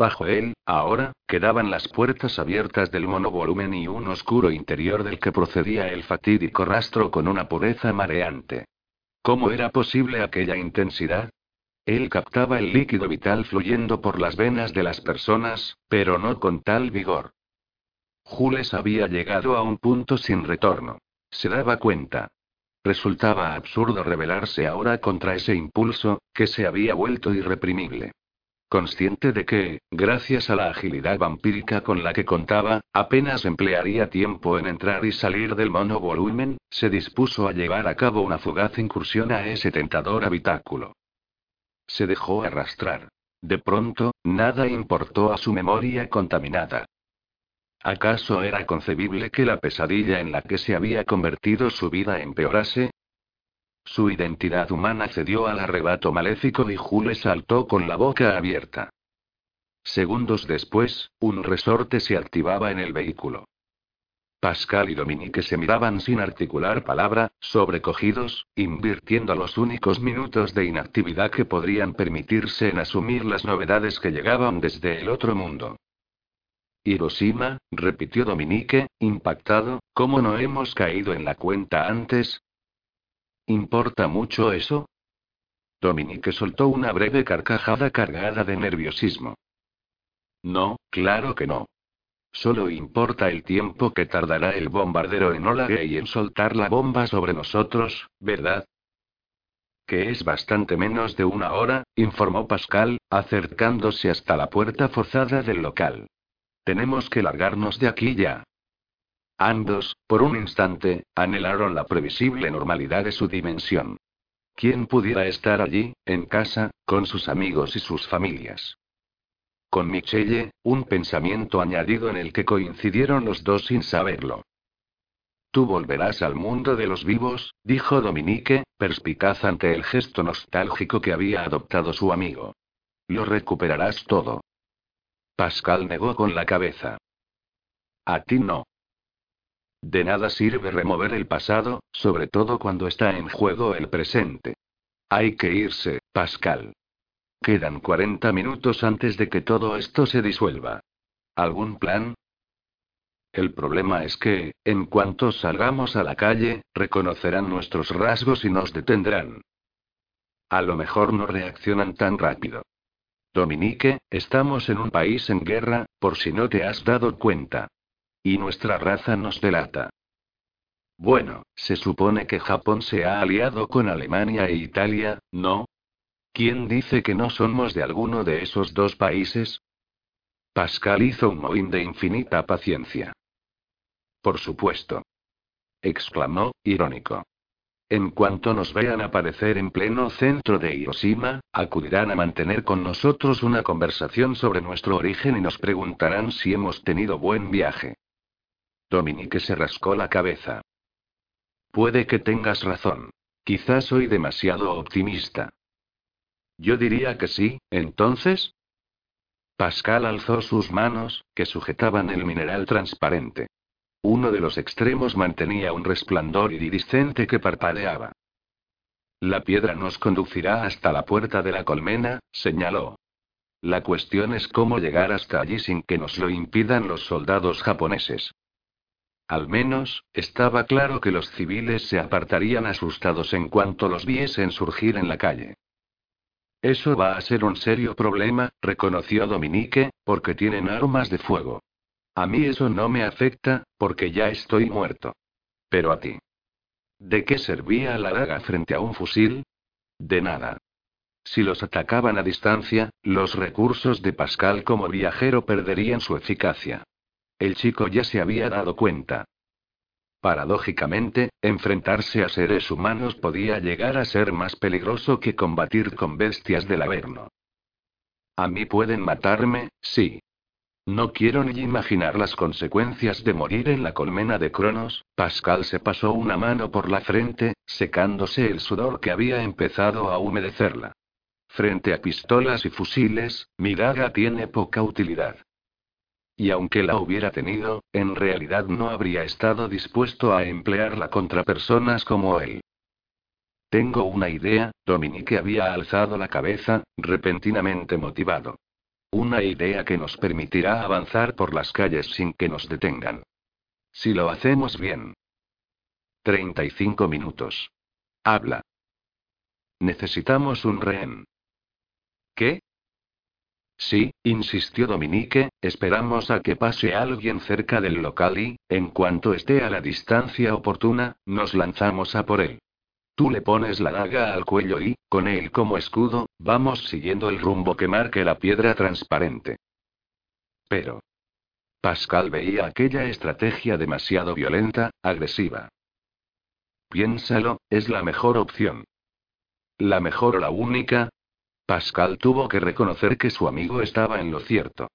A: Bajo él, ahora, quedaban las puertas abiertas del monovolumen y un oscuro interior del que procedía el fatídico rastro con una pureza mareante. ¿Cómo era posible aquella intensidad? Él captaba el líquido vital fluyendo por las venas de las personas, pero no con tal vigor. Jules había llegado a un punto sin retorno. Se daba cuenta. Resultaba absurdo rebelarse ahora contra ese impulso, que se había vuelto irreprimible. Consciente de que, gracias a la agilidad vampírica con la que contaba, apenas emplearía tiempo en entrar y salir del monovolumen, se dispuso a llevar a cabo una fugaz incursión a ese tentador habitáculo. Se dejó arrastrar. De pronto, nada importó a su memoria contaminada. ¿Acaso era concebible que la pesadilla en la que se había convertido su vida empeorase? Su identidad humana cedió al arrebato maléfico y Jules saltó con la boca abierta. Segundos después, un resorte se activaba en el vehículo. Pascal y Dominique se miraban sin articular palabra, sobrecogidos, invirtiendo los únicos minutos de inactividad que podrían permitirse en asumir las novedades que llegaban desde el otro mundo. Hiroshima, repitió Dominique, impactado, ¿cómo no hemos caído en la cuenta antes? ¿Importa mucho eso? Dominique soltó una breve carcajada cargada de nerviosismo. No, claro que no. Solo importa el tiempo que tardará el bombardero en Olague y en soltar la bomba sobre nosotros, ¿verdad? Que es bastante menos de una hora, informó Pascal, acercándose hasta la puerta forzada del local. Tenemos que largarnos de aquí ya. Ambos, por un instante, anhelaron la previsible normalidad de su dimensión. ¿Quién pudiera estar allí, en casa, con sus amigos y sus familias? Con Michelle, un pensamiento añadido en el que coincidieron los dos sin saberlo. Tú volverás al mundo de los vivos, dijo Dominique, perspicaz ante el gesto nostálgico que había adoptado su amigo. Lo recuperarás todo. Pascal negó con la cabeza. A ti no. De nada sirve remover el pasado, sobre todo cuando está en juego el presente. Hay que irse, Pascal. Quedan 40 minutos antes de que todo esto se disuelva. ¿Algún plan? El problema es que, en cuanto salgamos a la calle, reconocerán nuestros rasgos y nos detendrán. A lo mejor no reaccionan tan rápido. Dominique, estamos en un país en guerra, por si no te has dado cuenta. Y nuestra raza nos delata. Bueno, se supone que Japón se ha aliado con Alemania e Italia, ¿no? ¿Quién dice que no somos de alguno de esos dos países? Pascal hizo un mohín de infinita paciencia. Por supuesto. exclamó, irónico. En cuanto nos vean aparecer en pleno centro de Hiroshima, acudirán a mantener con nosotros una conversación sobre nuestro origen y nos preguntarán si hemos tenido buen viaje. Dominique se rascó la cabeza. Puede que tengas razón. Quizás soy demasiado optimista. Yo diría que sí, entonces. Pascal alzó sus manos, que sujetaban el mineral transparente. Uno de los extremos mantenía un resplandor iridiscente que parpadeaba. La piedra nos conducirá hasta la puerta de la colmena, señaló. La cuestión es cómo llegar hasta allí sin que nos lo impidan los soldados japoneses. Al menos, estaba claro que los civiles se apartarían asustados en cuanto los viesen surgir en la calle. Eso va a ser un serio problema, reconoció Dominique, porque tienen armas de fuego. A mí eso no me afecta, porque ya estoy muerto. Pero a ti. ¿De qué servía la daga frente a un fusil? De nada. Si los atacaban a distancia, los recursos de Pascal como viajero perderían su eficacia. El chico ya se había dado cuenta. Paradójicamente, enfrentarse a seres humanos podía llegar a ser más peligroso que combatir con bestias del Averno. A mí pueden matarme, sí. No quiero ni imaginar las consecuencias de morir en la colmena de Cronos. Pascal se pasó una mano por la frente, secándose el sudor que había empezado a humedecerla. Frente a pistolas y fusiles, mi daga tiene poca utilidad. Y aunque la hubiera tenido, en realidad no habría estado dispuesto a emplearla contra personas como él. Tengo una idea, Dominique había alzado la cabeza, repentinamente motivado. Una idea que nos permitirá avanzar por las calles sin que nos detengan. Si lo hacemos bien. 35 minutos. Habla. Necesitamos un rehén. ¿Qué? Sí, insistió Dominique, esperamos a que pase alguien cerca del local y, en cuanto esté a la distancia oportuna, nos lanzamos a por él. Tú le pones la daga al cuello y, con él como escudo, vamos siguiendo el rumbo que marque la piedra transparente. Pero. Pascal veía aquella estrategia demasiado violenta, agresiva. Piénsalo, es la mejor opción. La mejor o la única, Pascal tuvo que reconocer que su amigo estaba en lo cierto.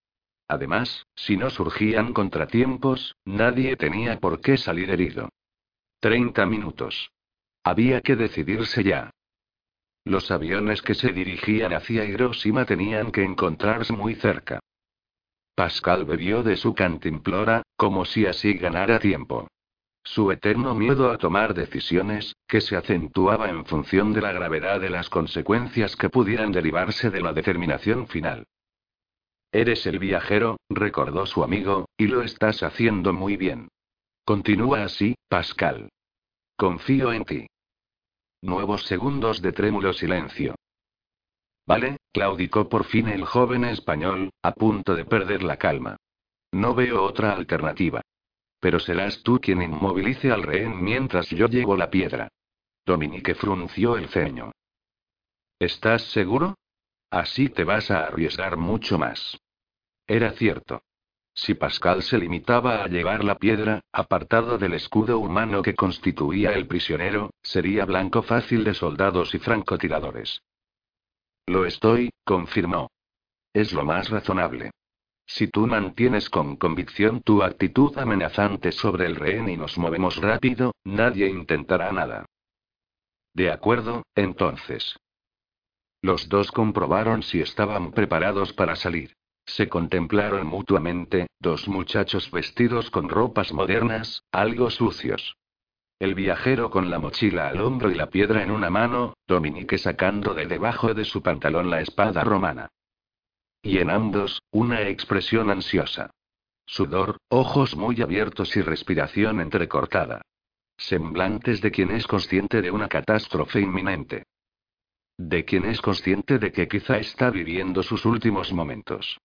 A: Además, si no surgían contratiempos, nadie tenía por qué salir herido. Treinta minutos. Había que decidirse ya. Los aviones que se dirigían hacia Hiroshima tenían que encontrarse muy cerca. Pascal bebió de su cantimplora, como si así ganara tiempo. Su eterno miedo a tomar decisiones, que se acentuaba en función de la gravedad de las consecuencias que pudieran derivarse de la determinación final. Eres el viajero, recordó su amigo, y lo estás haciendo muy bien. Continúa así, Pascal. Confío en ti. Nuevos segundos de trémulo silencio. Vale, claudicó por fin el joven español, a punto de perder la calma. No veo otra alternativa. Pero serás tú quien inmovilice al rehén mientras yo llevo la piedra. Dominique frunció el ceño. ¿Estás seguro? Así te vas a arriesgar mucho más. Era cierto. Si Pascal se limitaba a llevar la piedra, apartado del escudo humano que constituía el prisionero, sería blanco fácil de soldados y francotiradores. Lo estoy, confirmó. Es lo más razonable. Si tú mantienes con convicción tu actitud amenazante sobre el rehén y nos movemos rápido, nadie intentará nada. De acuerdo, entonces. Los dos comprobaron si estaban preparados para salir. Se contemplaron mutuamente, dos muchachos vestidos con ropas modernas, algo sucios. El viajero con la mochila al hombro y la piedra en una mano, Dominique sacando de debajo de su pantalón la espada romana. Y en ambos, una expresión ansiosa. Sudor, ojos muy abiertos y respiración entrecortada. Semblantes de quien es consciente de una catástrofe inminente. De quien es consciente de que quizá está viviendo sus últimos momentos.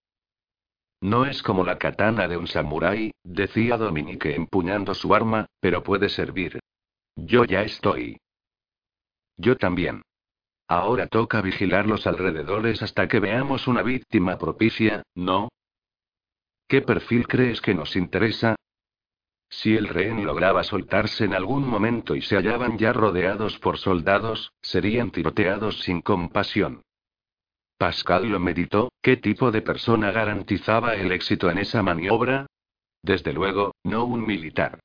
A: No es como la katana de un samurái, decía Dominique empuñando su arma, pero puede servir. Yo ya estoy. Yo también. Ahora toca vigilar los alrededores hasta que veamos una víctima propicia, ¿no? ¿Qué perfil crees que nos interesa? Si el rehén lograba soltarse en algún momento y se hallaban ya rodeados por soldados, serían tiroteados sin compasión. Pascal lo meditó, ¿qué tipo de persona garantizaba el éxito en esa maniobra? Desde luego, no un militar.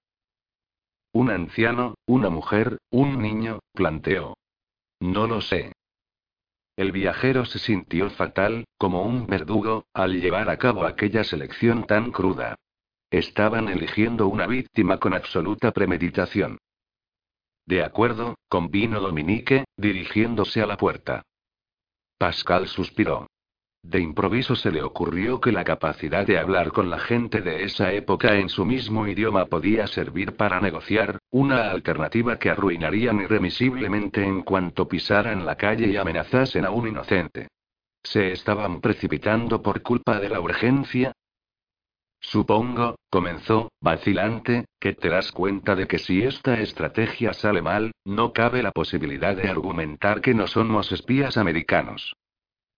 A: Un anciano, una mujer, un niño, planteó. No lo sé. El viajero se sintió fatal, como un verdugo, al llevar a cabo aquella selección tan cruda. Estaban eligiendo una víctima con absoluta premeditación. De acuerdo, convino Dominique, dirigiéndose a la puerta. Pascal suspiró. De improviso se le ocurrió que la capacidad de hablar con la gente de esa época en su mismo idioma podía servir para negociar, una alternativa que arruinarían irremisiblemente en cuanto pisaran la calle y amenazasen a un inocente. ¿Se estaban precipitando por culpa de la urgencia? Supongo, comenzó, vacilante, que te das cuenta de que si esta estrategia sale mal, no cabe la posibilidad de argumentar que no somos espías americanos.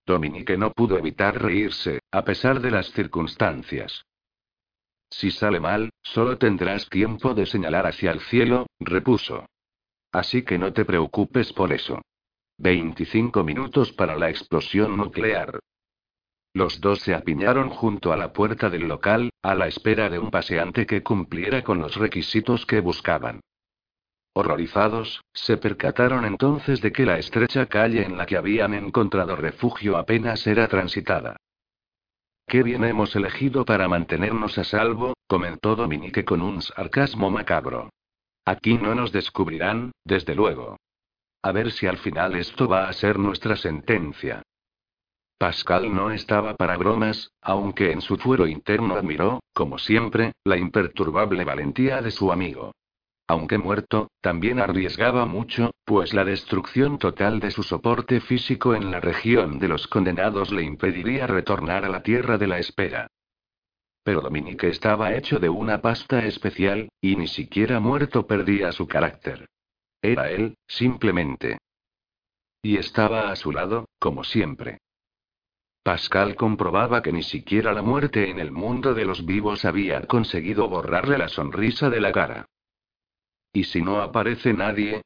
A: Dominique no pudo evitar reírse, a pesar de las circunstancias. Si sale mal, solo tendrás tiempo de señalar hacia el cielo, repuso. Así que no te preocupes por eso. 25 minutos para la explosión nuclear. Los dos se apiñaron junto a la puerta del local, a la espera de un paseante que cumpliera con los requisitos que buscaban. Horrorizados, se percataron entonces de que la estrecha calle en la que habían encontrado refugio apenas era transitada. Qué bien hemos elegido para mantenernos a salvo, comentó Dominique con un sarcasmo macabro. Aquí no nos descubrirán, desde luego. A ver si al final esto va a ser nuestra sentencia. Pascal no estaba para bromas, aunque en su fuero interno admiró, como siempre, la imperturbable valentía de su amigo. Aunque muerto, también arriesgaba mucho, pues la destrucción total de su soporte físico en la región de los condenados le impediría retornar a la tierra de la espera. Pero Dominique estaba hecho de una pasta especial, y ni siquiera muerto perdía su carácter. Era él, simplemente. Y estaba a su lado, como siempre. Pascal comprobaba que ni siquiera la muerte en el mundo de los vivos había conseguido borrarle la sonrisa de la cara. ¿Y si no aparece nadie?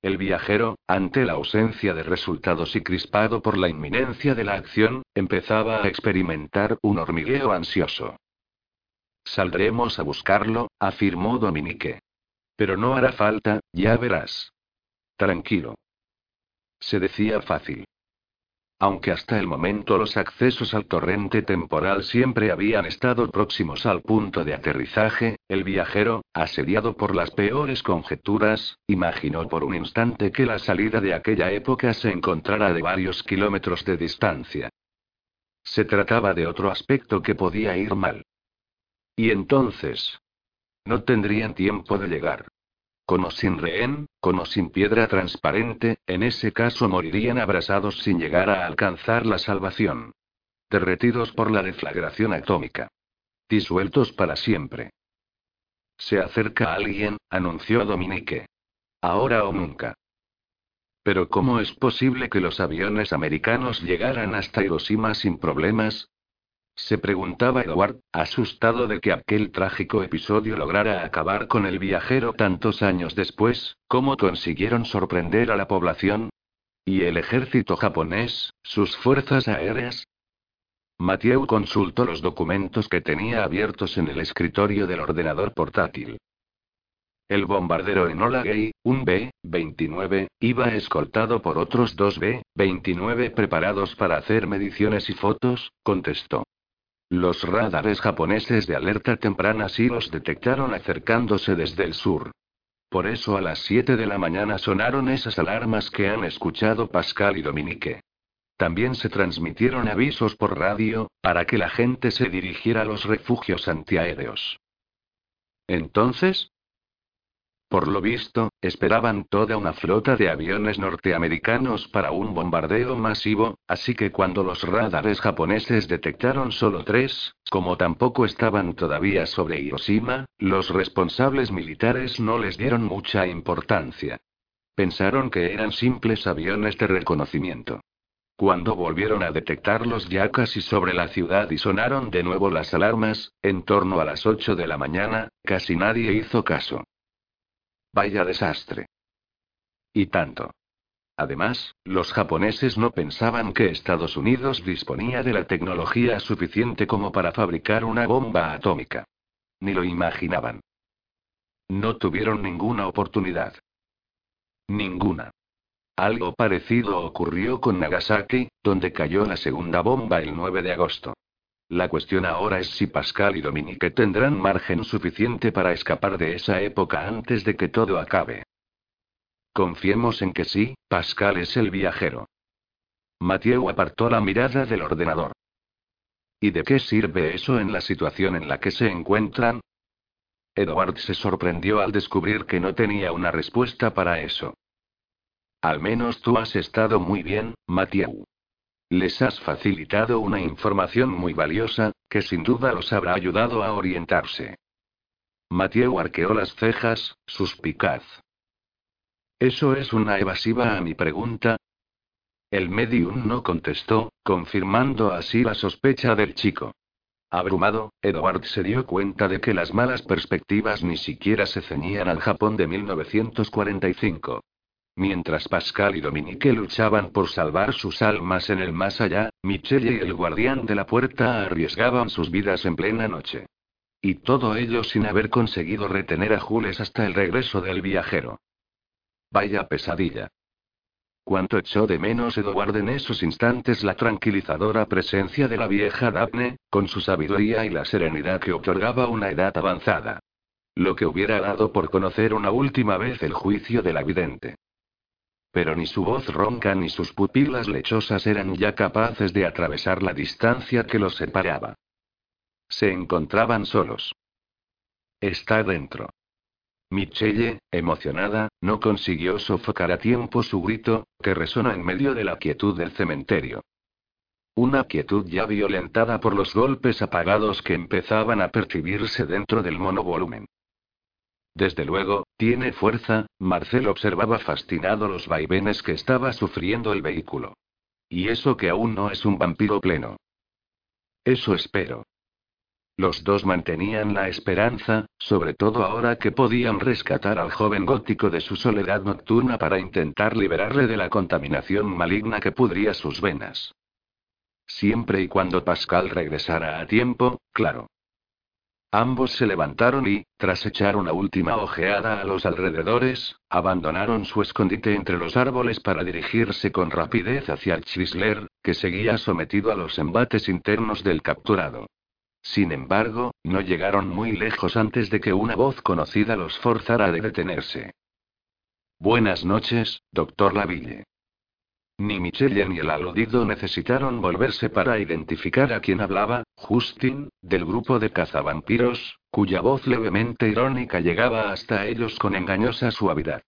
A: El viajero, ante la ausencia de resultados y crispado por la inminencia de la acción, empezaba a experimentar un hormigueo ansioso. Saldremos a buscarlo, afirmó Dominique. Pero no hará falta, ya verás. Tranquilo. Se decía fácil. Aunque hasta el momento los accesos al torrente temporal siempre habían estado próximos al punto de aterrizaje, el viajero, asediado por las peores conjeturas, imaginó por un instante que la salida de aquella época se encontrara de varios kilómetros de distancia. Se trataba de otro aspecto que podía ir mal. Y entonces... No tendrían tiempo de llegar. Con o sin rehén, con o sin piedra transparente, en ese caso morirían abrasados sin llegar a alcanzar la salvación. Derretidos por la deflagración atómica. Disueltos para siempre. Se acerca alguien, anunció Dominique. Ahora o nunca. Pero ¿cómo es posible que los aviones americanos llegaran hasta Hiroshima sin problemas? Se preguntaba Edward, asustado de que aquel trágico episodio lograra acabar con el viajero tantos años después, ¿cómo consiguieron sorprender a la población? ¿Y el ejército japonés, sus fuerzas aéreas? Mathieu consultó los documentos que tenía abiertos en el escritorio del ordenador portátil. El bombardero Enola Gay, un B-29, iba escoltado por otros dos B-29 preparados para hacer mediciones y fotos, contestó. Los radares japoneses de alerta temprana sí los detectaron acercándose desde el sur. Por eso a las 7 de la mañana sonaron esas alarmas que han escuchado Pascal y Dominique. También se transmitieron avisos por radio, para que la gente se dirigiera a los refugios antiaéreos. Entonces, por lo visto, esperaban toda una flota de aviones norteamericanos para un bombardeo masivo, así que cuando los radares japoneses detectaron solo tres, como tampoco estaban todavía sobre Hiroshima, los responsables militares no les dieron mucha importancia. Pensaron que eran simples aviones de reconocimiento. Cuando volvieron a detectarlos ya casi sobre la ciudad y sonaron de nuevo las alarmas, en torno a las 8 de la mañana, casi nadie hizo caso. Vaya desastre. Y tanto. Además, los japoneses no pensaban que Estados Unidos disponía de la tecnología suficiente como para fabricar una bomba atómica. Ni lo imaginaban. No tuvieron ninguna oportunidad. Ninguna. Algo parecido ocurrió con Nagasaki, donde cayó la segunda bomba el 9 de agosto. La cuestión ahora es si Pascal y Dominique tendrán margen suficiente para escapar de esa época antes de que todo acabe. Confiemos en que sí, Pascal es el viajero. Mathieu apartó la mirada del ordenador. ¿Y de qué sirve eso en la situación en la que se encuentran? Edward se sorprendió al descubrir que no tenía una respuesta para eso. Al menos tú has estado muy bien, Mathieu. Les has facilitado una información muy valiosa, que sin duda los habrá ayudado a orientarse. Mathieu arqueó las cejas, suspicaz. ¿Eso es una evasiva a mi pregunta? El medium no contestó, confirmando así la sospecha del chico. Abrumado, Edward se dio cuenta de que las malas perspectivas ni siquiera se ceñían al Japón de 1945. Mientras Pascal y Dominique luchaban por salvar sus almas en el más allá, Michelle y el guardián de la puerta arriesgaban sus vidas en plena noche. Y todo ello sin haber conseguido retener a Jules hasta el regreso del viajero. Vaya pesadilla. Cuánto echó de menos Edward en esos instantes la tranquilizadora presencia de la vieja Daphne, con su sabiduría y la serenidad que otorgaba una edad avanzada. Lo que hubiera dado por conocer una última vez el juicio de la vidente. Pero ni su voz ronca ni sus pupilas lechosas eran ya capaces de atravesar la distancia que los separaba. Se encontraban solos. Está dentro. Michelle, emocionada, no consiguió sofocar a tiempo su grito, que resonó en medio de la quietud del cementerio. Una quietud ya violentada por los golpes apagados que empezaban a percibirse dentro del monovolumen. Desde luego, tiene fuerza, Marcel observaba fascinado los vaivenes que estaba sufriendo el vehículo. Y eso que aún no es un vampiro pleno. Eso espero. Los dos mantenían la esperanza, sobre todo ahora que podían rescatar al joven gótico de su soledad nocturna para intentar liberarle de la contaminación maligna que pudría sus venas. Siempre y cuando Pascal regresara a tiempo, claro. Ambos se levantaron y, tras echar una última ojeada a los alrededores, abandonaron su escondite entre los árboles para dirigirse con rapidez hacia el Chrysler, que seguía sometido a los embates internos del capturado. Sin embargo, no llegaron muy lejos antes de que una voz conocida los forzara a detenerse. Buenas noches, doctor Laville. Ni Michelle ni el aludido necesitaron volverse para identificar a quien hablaba, Justin, del grupo de cazavampiros, cuya voz levemente irónica llegaba hasta ellos con engañosa suavidad.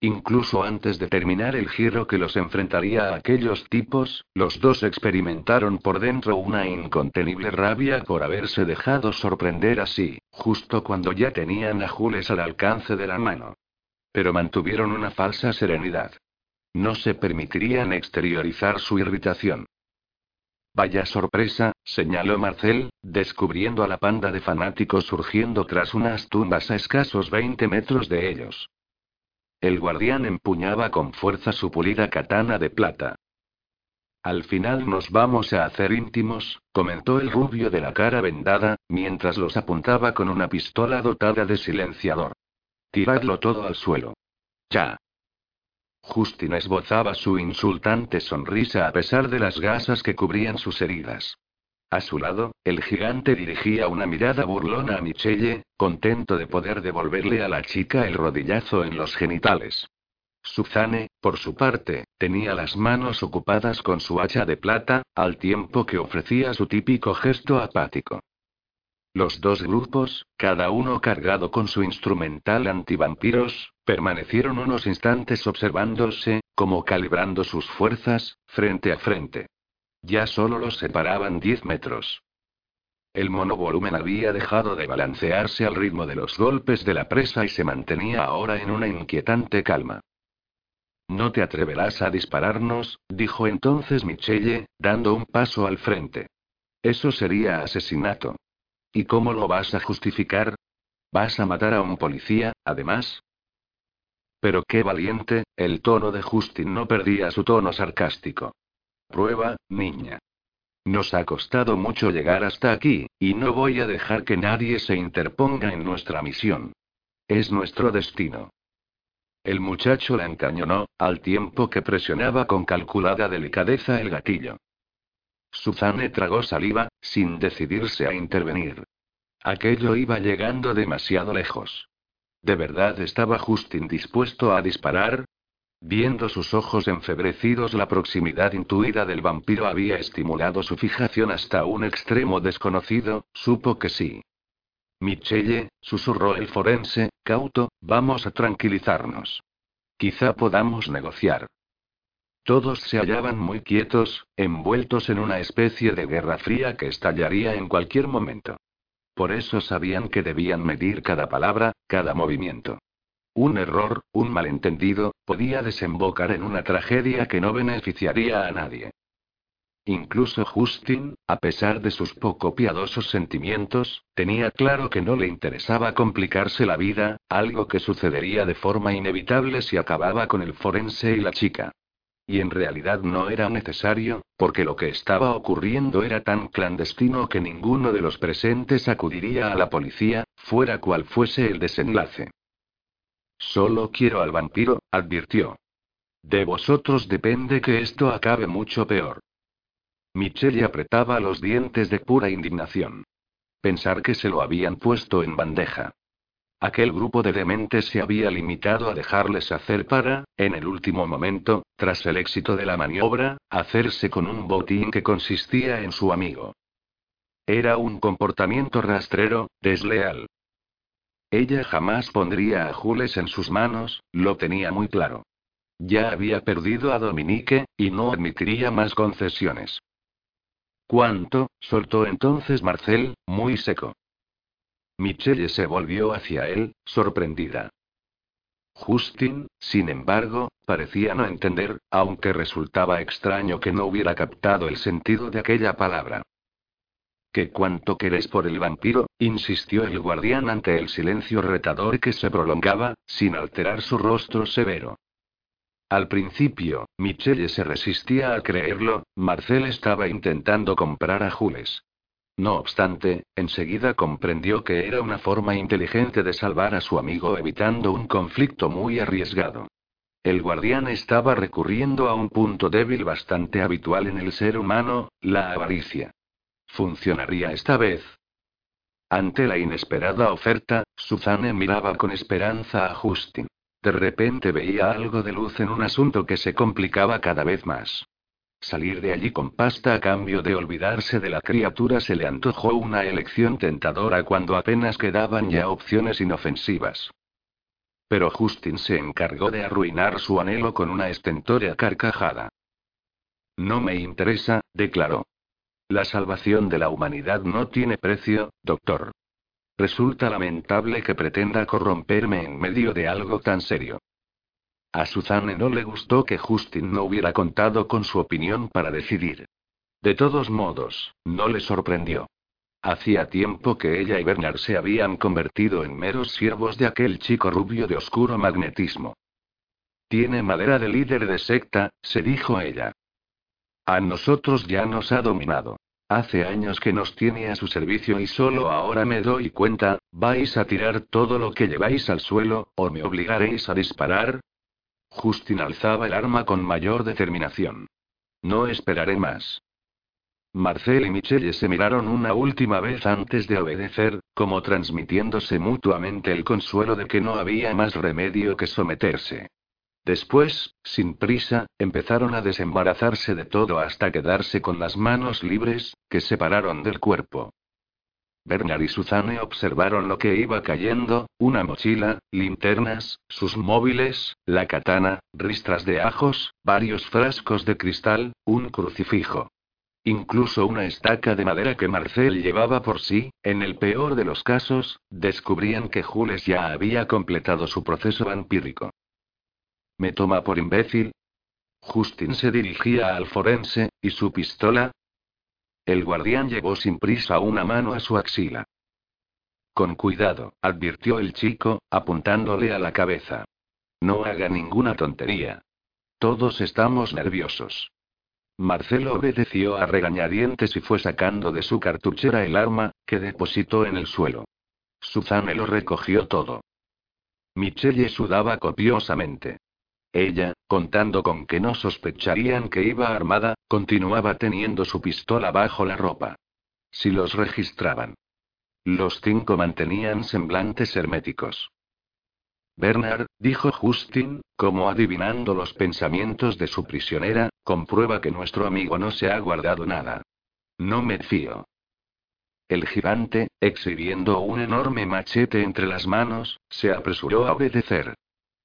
A: Incluso antes de terminar el giro que los enfrentaría a aquellos tipos, los dos experimentaron por dentro una incontenible rabia por haberse dejado sorprender así, justo cuando ya tenían a Jules al alcance de la mano. Pero mantuvieron una falsa serenidad. No se permitirían exteriorizar su irritación. Vaya sorpresa, señaló Marcel, descubriendo a la panda de fanáticos surgiendo tras unas tumbas a escasos 20 metros de ellos. El guardián empuñaba con fuerza su pulida katana de plata. Al final nos vamos a hacer íntimos, comentó el rubio de la cara vendada, mientras los apuntaba con una pistola dotada de silenciador. Tiradlo todo al suelo. Ya. Justin esbozaba su insultante sonrisa a pesar de las gasas que cubrían sus heridas. A su lado, el gigante dirigía una mirada burlona a Michelle, contento de poder devolverle a la chica el rodillazo en los genitales. Suzanne, por su parte, tenía las manos ocupadas con su hacha de plata, al tiempo que ofrecía su típico gesto apático. Los dos grupos, cada uno cargado con su instrumental antivampiros, permanecieron unos instantes observándose, como calibrando sus fuerzas, frente a frente. Ya solo los separaban diez metros. El monovolumen había dejado de balancearse al ritmo de los golpes de la presa y se mantenía ahora en una inquietante calma. No te atreverás a dispararnos, dijo entonces Michelle, dando un paso al frente. Eso sería asesinato. ¿Y cómo lo vas a justificar? ¿Vas a matar a un policía, además? Pero qué valiente, el tono de Justin no perdía su tono sarcástico. Prueba, niña. Nos ha costado mucho llegar hasta aquí, y no voy a dejar que nadie se interponga en nuestra misión. Es nuestro destino. El muchacho la encañonó, al tiempo que presionaba con calculada delicadeza el gatillo. Suzanne tragó saliva, sin decidirse a intervenir. Aquello iba llegando demasiado lejos. ¿De verdad estaba Justin dispuesto a disparar? Viendo sus ojos enfebrecidos, la proximidad intuida del vampiro había estimulado su fijación hasta un extremo desconocido, supo que sí. Michelle, susurró el forense, cauto, vamos a tranquilizarnos. Quizá podamos negociar. Todos se hallaban muy quietos, envueltos en una especie de guerra fría que estallaría en cualquier momento. Por eso sabían que debían medir cada palabra, cada movimiento. Un error, un malentendido, podía desembocar en una tragedia que no beneficiaría a nadie. Incluso Justin, a pesar de sus poco piadosos sentimientos, tenía claro que no le interesaba complicarse la vida, algo que sucedería de forma inevitable si acababa con el forense y la chica. Y en realidad no era necesario, porque lo que estaba ocurriendo era tan clandestino que ninguno de los presentes acudiría a la policía, fuera cual fuese el desenlace. Solo quiero al vampiro, advirtió. De vosotros depende que esto acabe mucho peor. Michelle apretaba los dientes de pura indignación. Pensar que se lo habían puesto en bandeja. Aquel grupo de dementes se había limitado a dejarles hacer para, en el último momento, tras el éxito de la maniobra, hacerse con un botín que consistía en su amigo. Era un comportamiento rastrero, desleal. Ella jamás pondría a Jules en sus manos, lo tenía muy claro. Ya había perdido a Dominique, y no admitiría más concesiones. ¿Cuánto? soltó entonces Marcel, muy seco. Michelle se volvió hacia él, sorprendida. Justin, sin embargo, parecía no entender, aunque resultaba extraño que no hubiera captado el sentido de aquella palabra. ¿Qué cuánto querés por el vampiro? insistió el guardián ante el silencio retador que se prolongaba, sin alterar su rostro severo. Al principio, Michelle se resistía a creerlo, Marcel estaba intentando comprar a Jules. No obstante, enseguida comprendió que era una forma inteligente de salvar a su amigo evitando un conflicto muy arriesgado. El guardián estaba recurriendo a un punto débil bastante habitual en el ser humano, la avaricia. ¿Funcionaría esta vez? Ante la inesperada oferta, Suzanne miraba con esperanza a Justin. De repente veía algo de luz en un asunto que se complicaba cada vez más. Salir de allí con pasta a cambio de olvidarse de la criatura se le antojó una elección tentadora cuando apenas quedaban ya opciones inofensivas. Pero Justin se encargó de arruinar su anhelo con una estentórea carcajada. No me interesa, declaró. La salvación de la humanidad no tiene precio, doctor. Resulta lamentable que pretenda corromperme en medio de algo tan serio. A Suzanne no le gustó que Justin no hubiera contado con su opinión para decidir. De todos modos, no le sorprendió. Hacía tiempo que ella y Bernard se habían convertido en meros siervos de aquel chico rubio de oscuro magnetismo. Tiene madera de líder de secta, se dijo ella. A nosotros ya nos ha dominado. Hace años que nos tiene a su servicio y solo ahora me doy cuenta, vais a tirar todo lo que lleváis al suelo, o me obligaréis a disparar. Justin alzaba el arma con mayor determinación. No esperaré más. Marcel y Michelle se miraron una última vez antes de obedecer, como transmitiéndose mutuamente el consuelo de que no había más remedio que someterse. Después, sin prisa, empezaron a desembarazarse de todo hasta quedarse con las manos libres, que separaron del cuerpo. Bernard y Suzanne observaron lo que iba cayendo, una mochila, linternas, sus móviles, la katana, ristras de ajos, varios frascos de cristal, un crucifijo. Incluso una estaca de madera que Marcel llevaba por sí, en el peor de los casos, descubrían que Jules ya había completado su proceso vampírico. ¿Me toma por imbécil? Justin se dirigía al forense, ¿y su pistola? El guardián llevó sin prisa una mano a su axila. Con cuidado, advirtió el chico, apuntándole a la cabeza. No haga ninguna tontería. Todos estamos nerviosos. Marcelo obedeció a regañadientes y fue sacando de su cartuchera el arma, que depositó en el suelo. Suzanne lo recogió todo. Michelle sudaba copiosamente. Ella, contando con que no sospecharían que iba armada, continuaba teniendo su pistola bajo la ropa. Si los registraban. Los cinco mantenían semblantes herméticos. Bernard, dijo Justin, como adivinando los pensamientos de su prisionera, comprueba que nuestro amigo no se ha guardado nada. No me fío. El gigante, exhibiendo un enorme machete entre las manos, se apresuró a obedecer.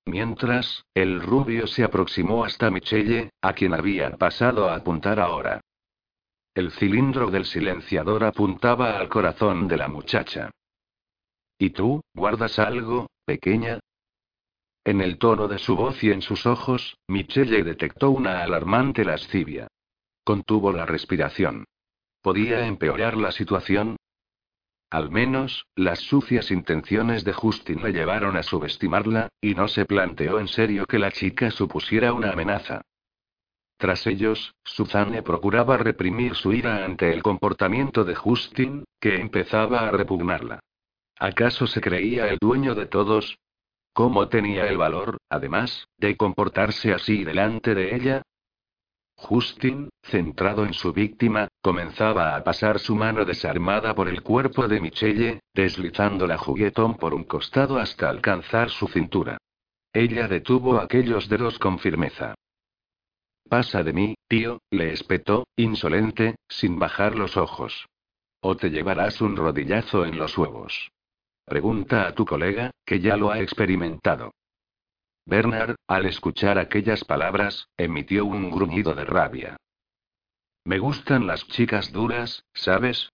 A: Mientras, el rubio se aproximó hasta Michelle, a quien había pasado a apuntar ahora. El cilindro del silenciador apuntaba al corazón de la muchacha. ¿Y tú, guardas algo, pequeña? En el tono de su voz y en sus ojos, Michelle detectó una alarmante lascivia. Contuvo la respiración. ¿Podía empeorar la situación? Al menos, las sucias intenciones de Justin le llevaron a subestimarla, y no se planteó en serio que la chica supusiera una amenaza. Tras ellos, Suzanne procuraba reprimir su ira ante el comportamiento de Justin, que empezaba a repugnarla. ¿Acaso se creía el dueño de todos? ¿Cómo tenía el valor, además, de comportarse así delante de ella? Justin, centrado en su víctima, comenzaba a pasar su mano desarmada por el cuerpo de Michelle, deslizando la juguetón por un costado hasta alcanzar su cintura. Ella detuvo aquellos dedos con firmeza. Pasa de mí, tío, le espetó, insolente, sin bajar los ojos. O te llevarás un rodillazo en los huevos. Pregunta a tu colega, que ya lo ha experimentado. Bernard, al escuchar aquellas palabras, emitió un gruñido de rabia. Me gustan las chicas duras, ¿sabes?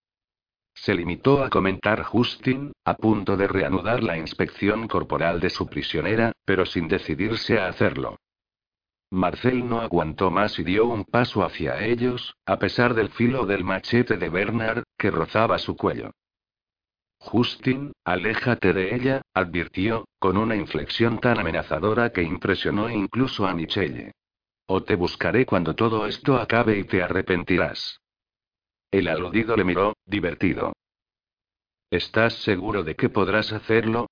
A: Se limitó a comentar Justin, a punto de reanudar la inspección corporal de su prisionera, pero sin decidirse a hacerlo. Marcel no aguantó más y dio un paso hacia ellos, a pesar del filo del machete de Bernard, que rozaba su cuello. Justin, aléjate de ella, advirtió, con una inflexión tan amenazadora que impresionó incluso a Michelle. O te buscaré cuando todo esto acabe y te arrepentirás. El aludido le miró, divertido. ¿Estás seguro de que podrás hacerlo?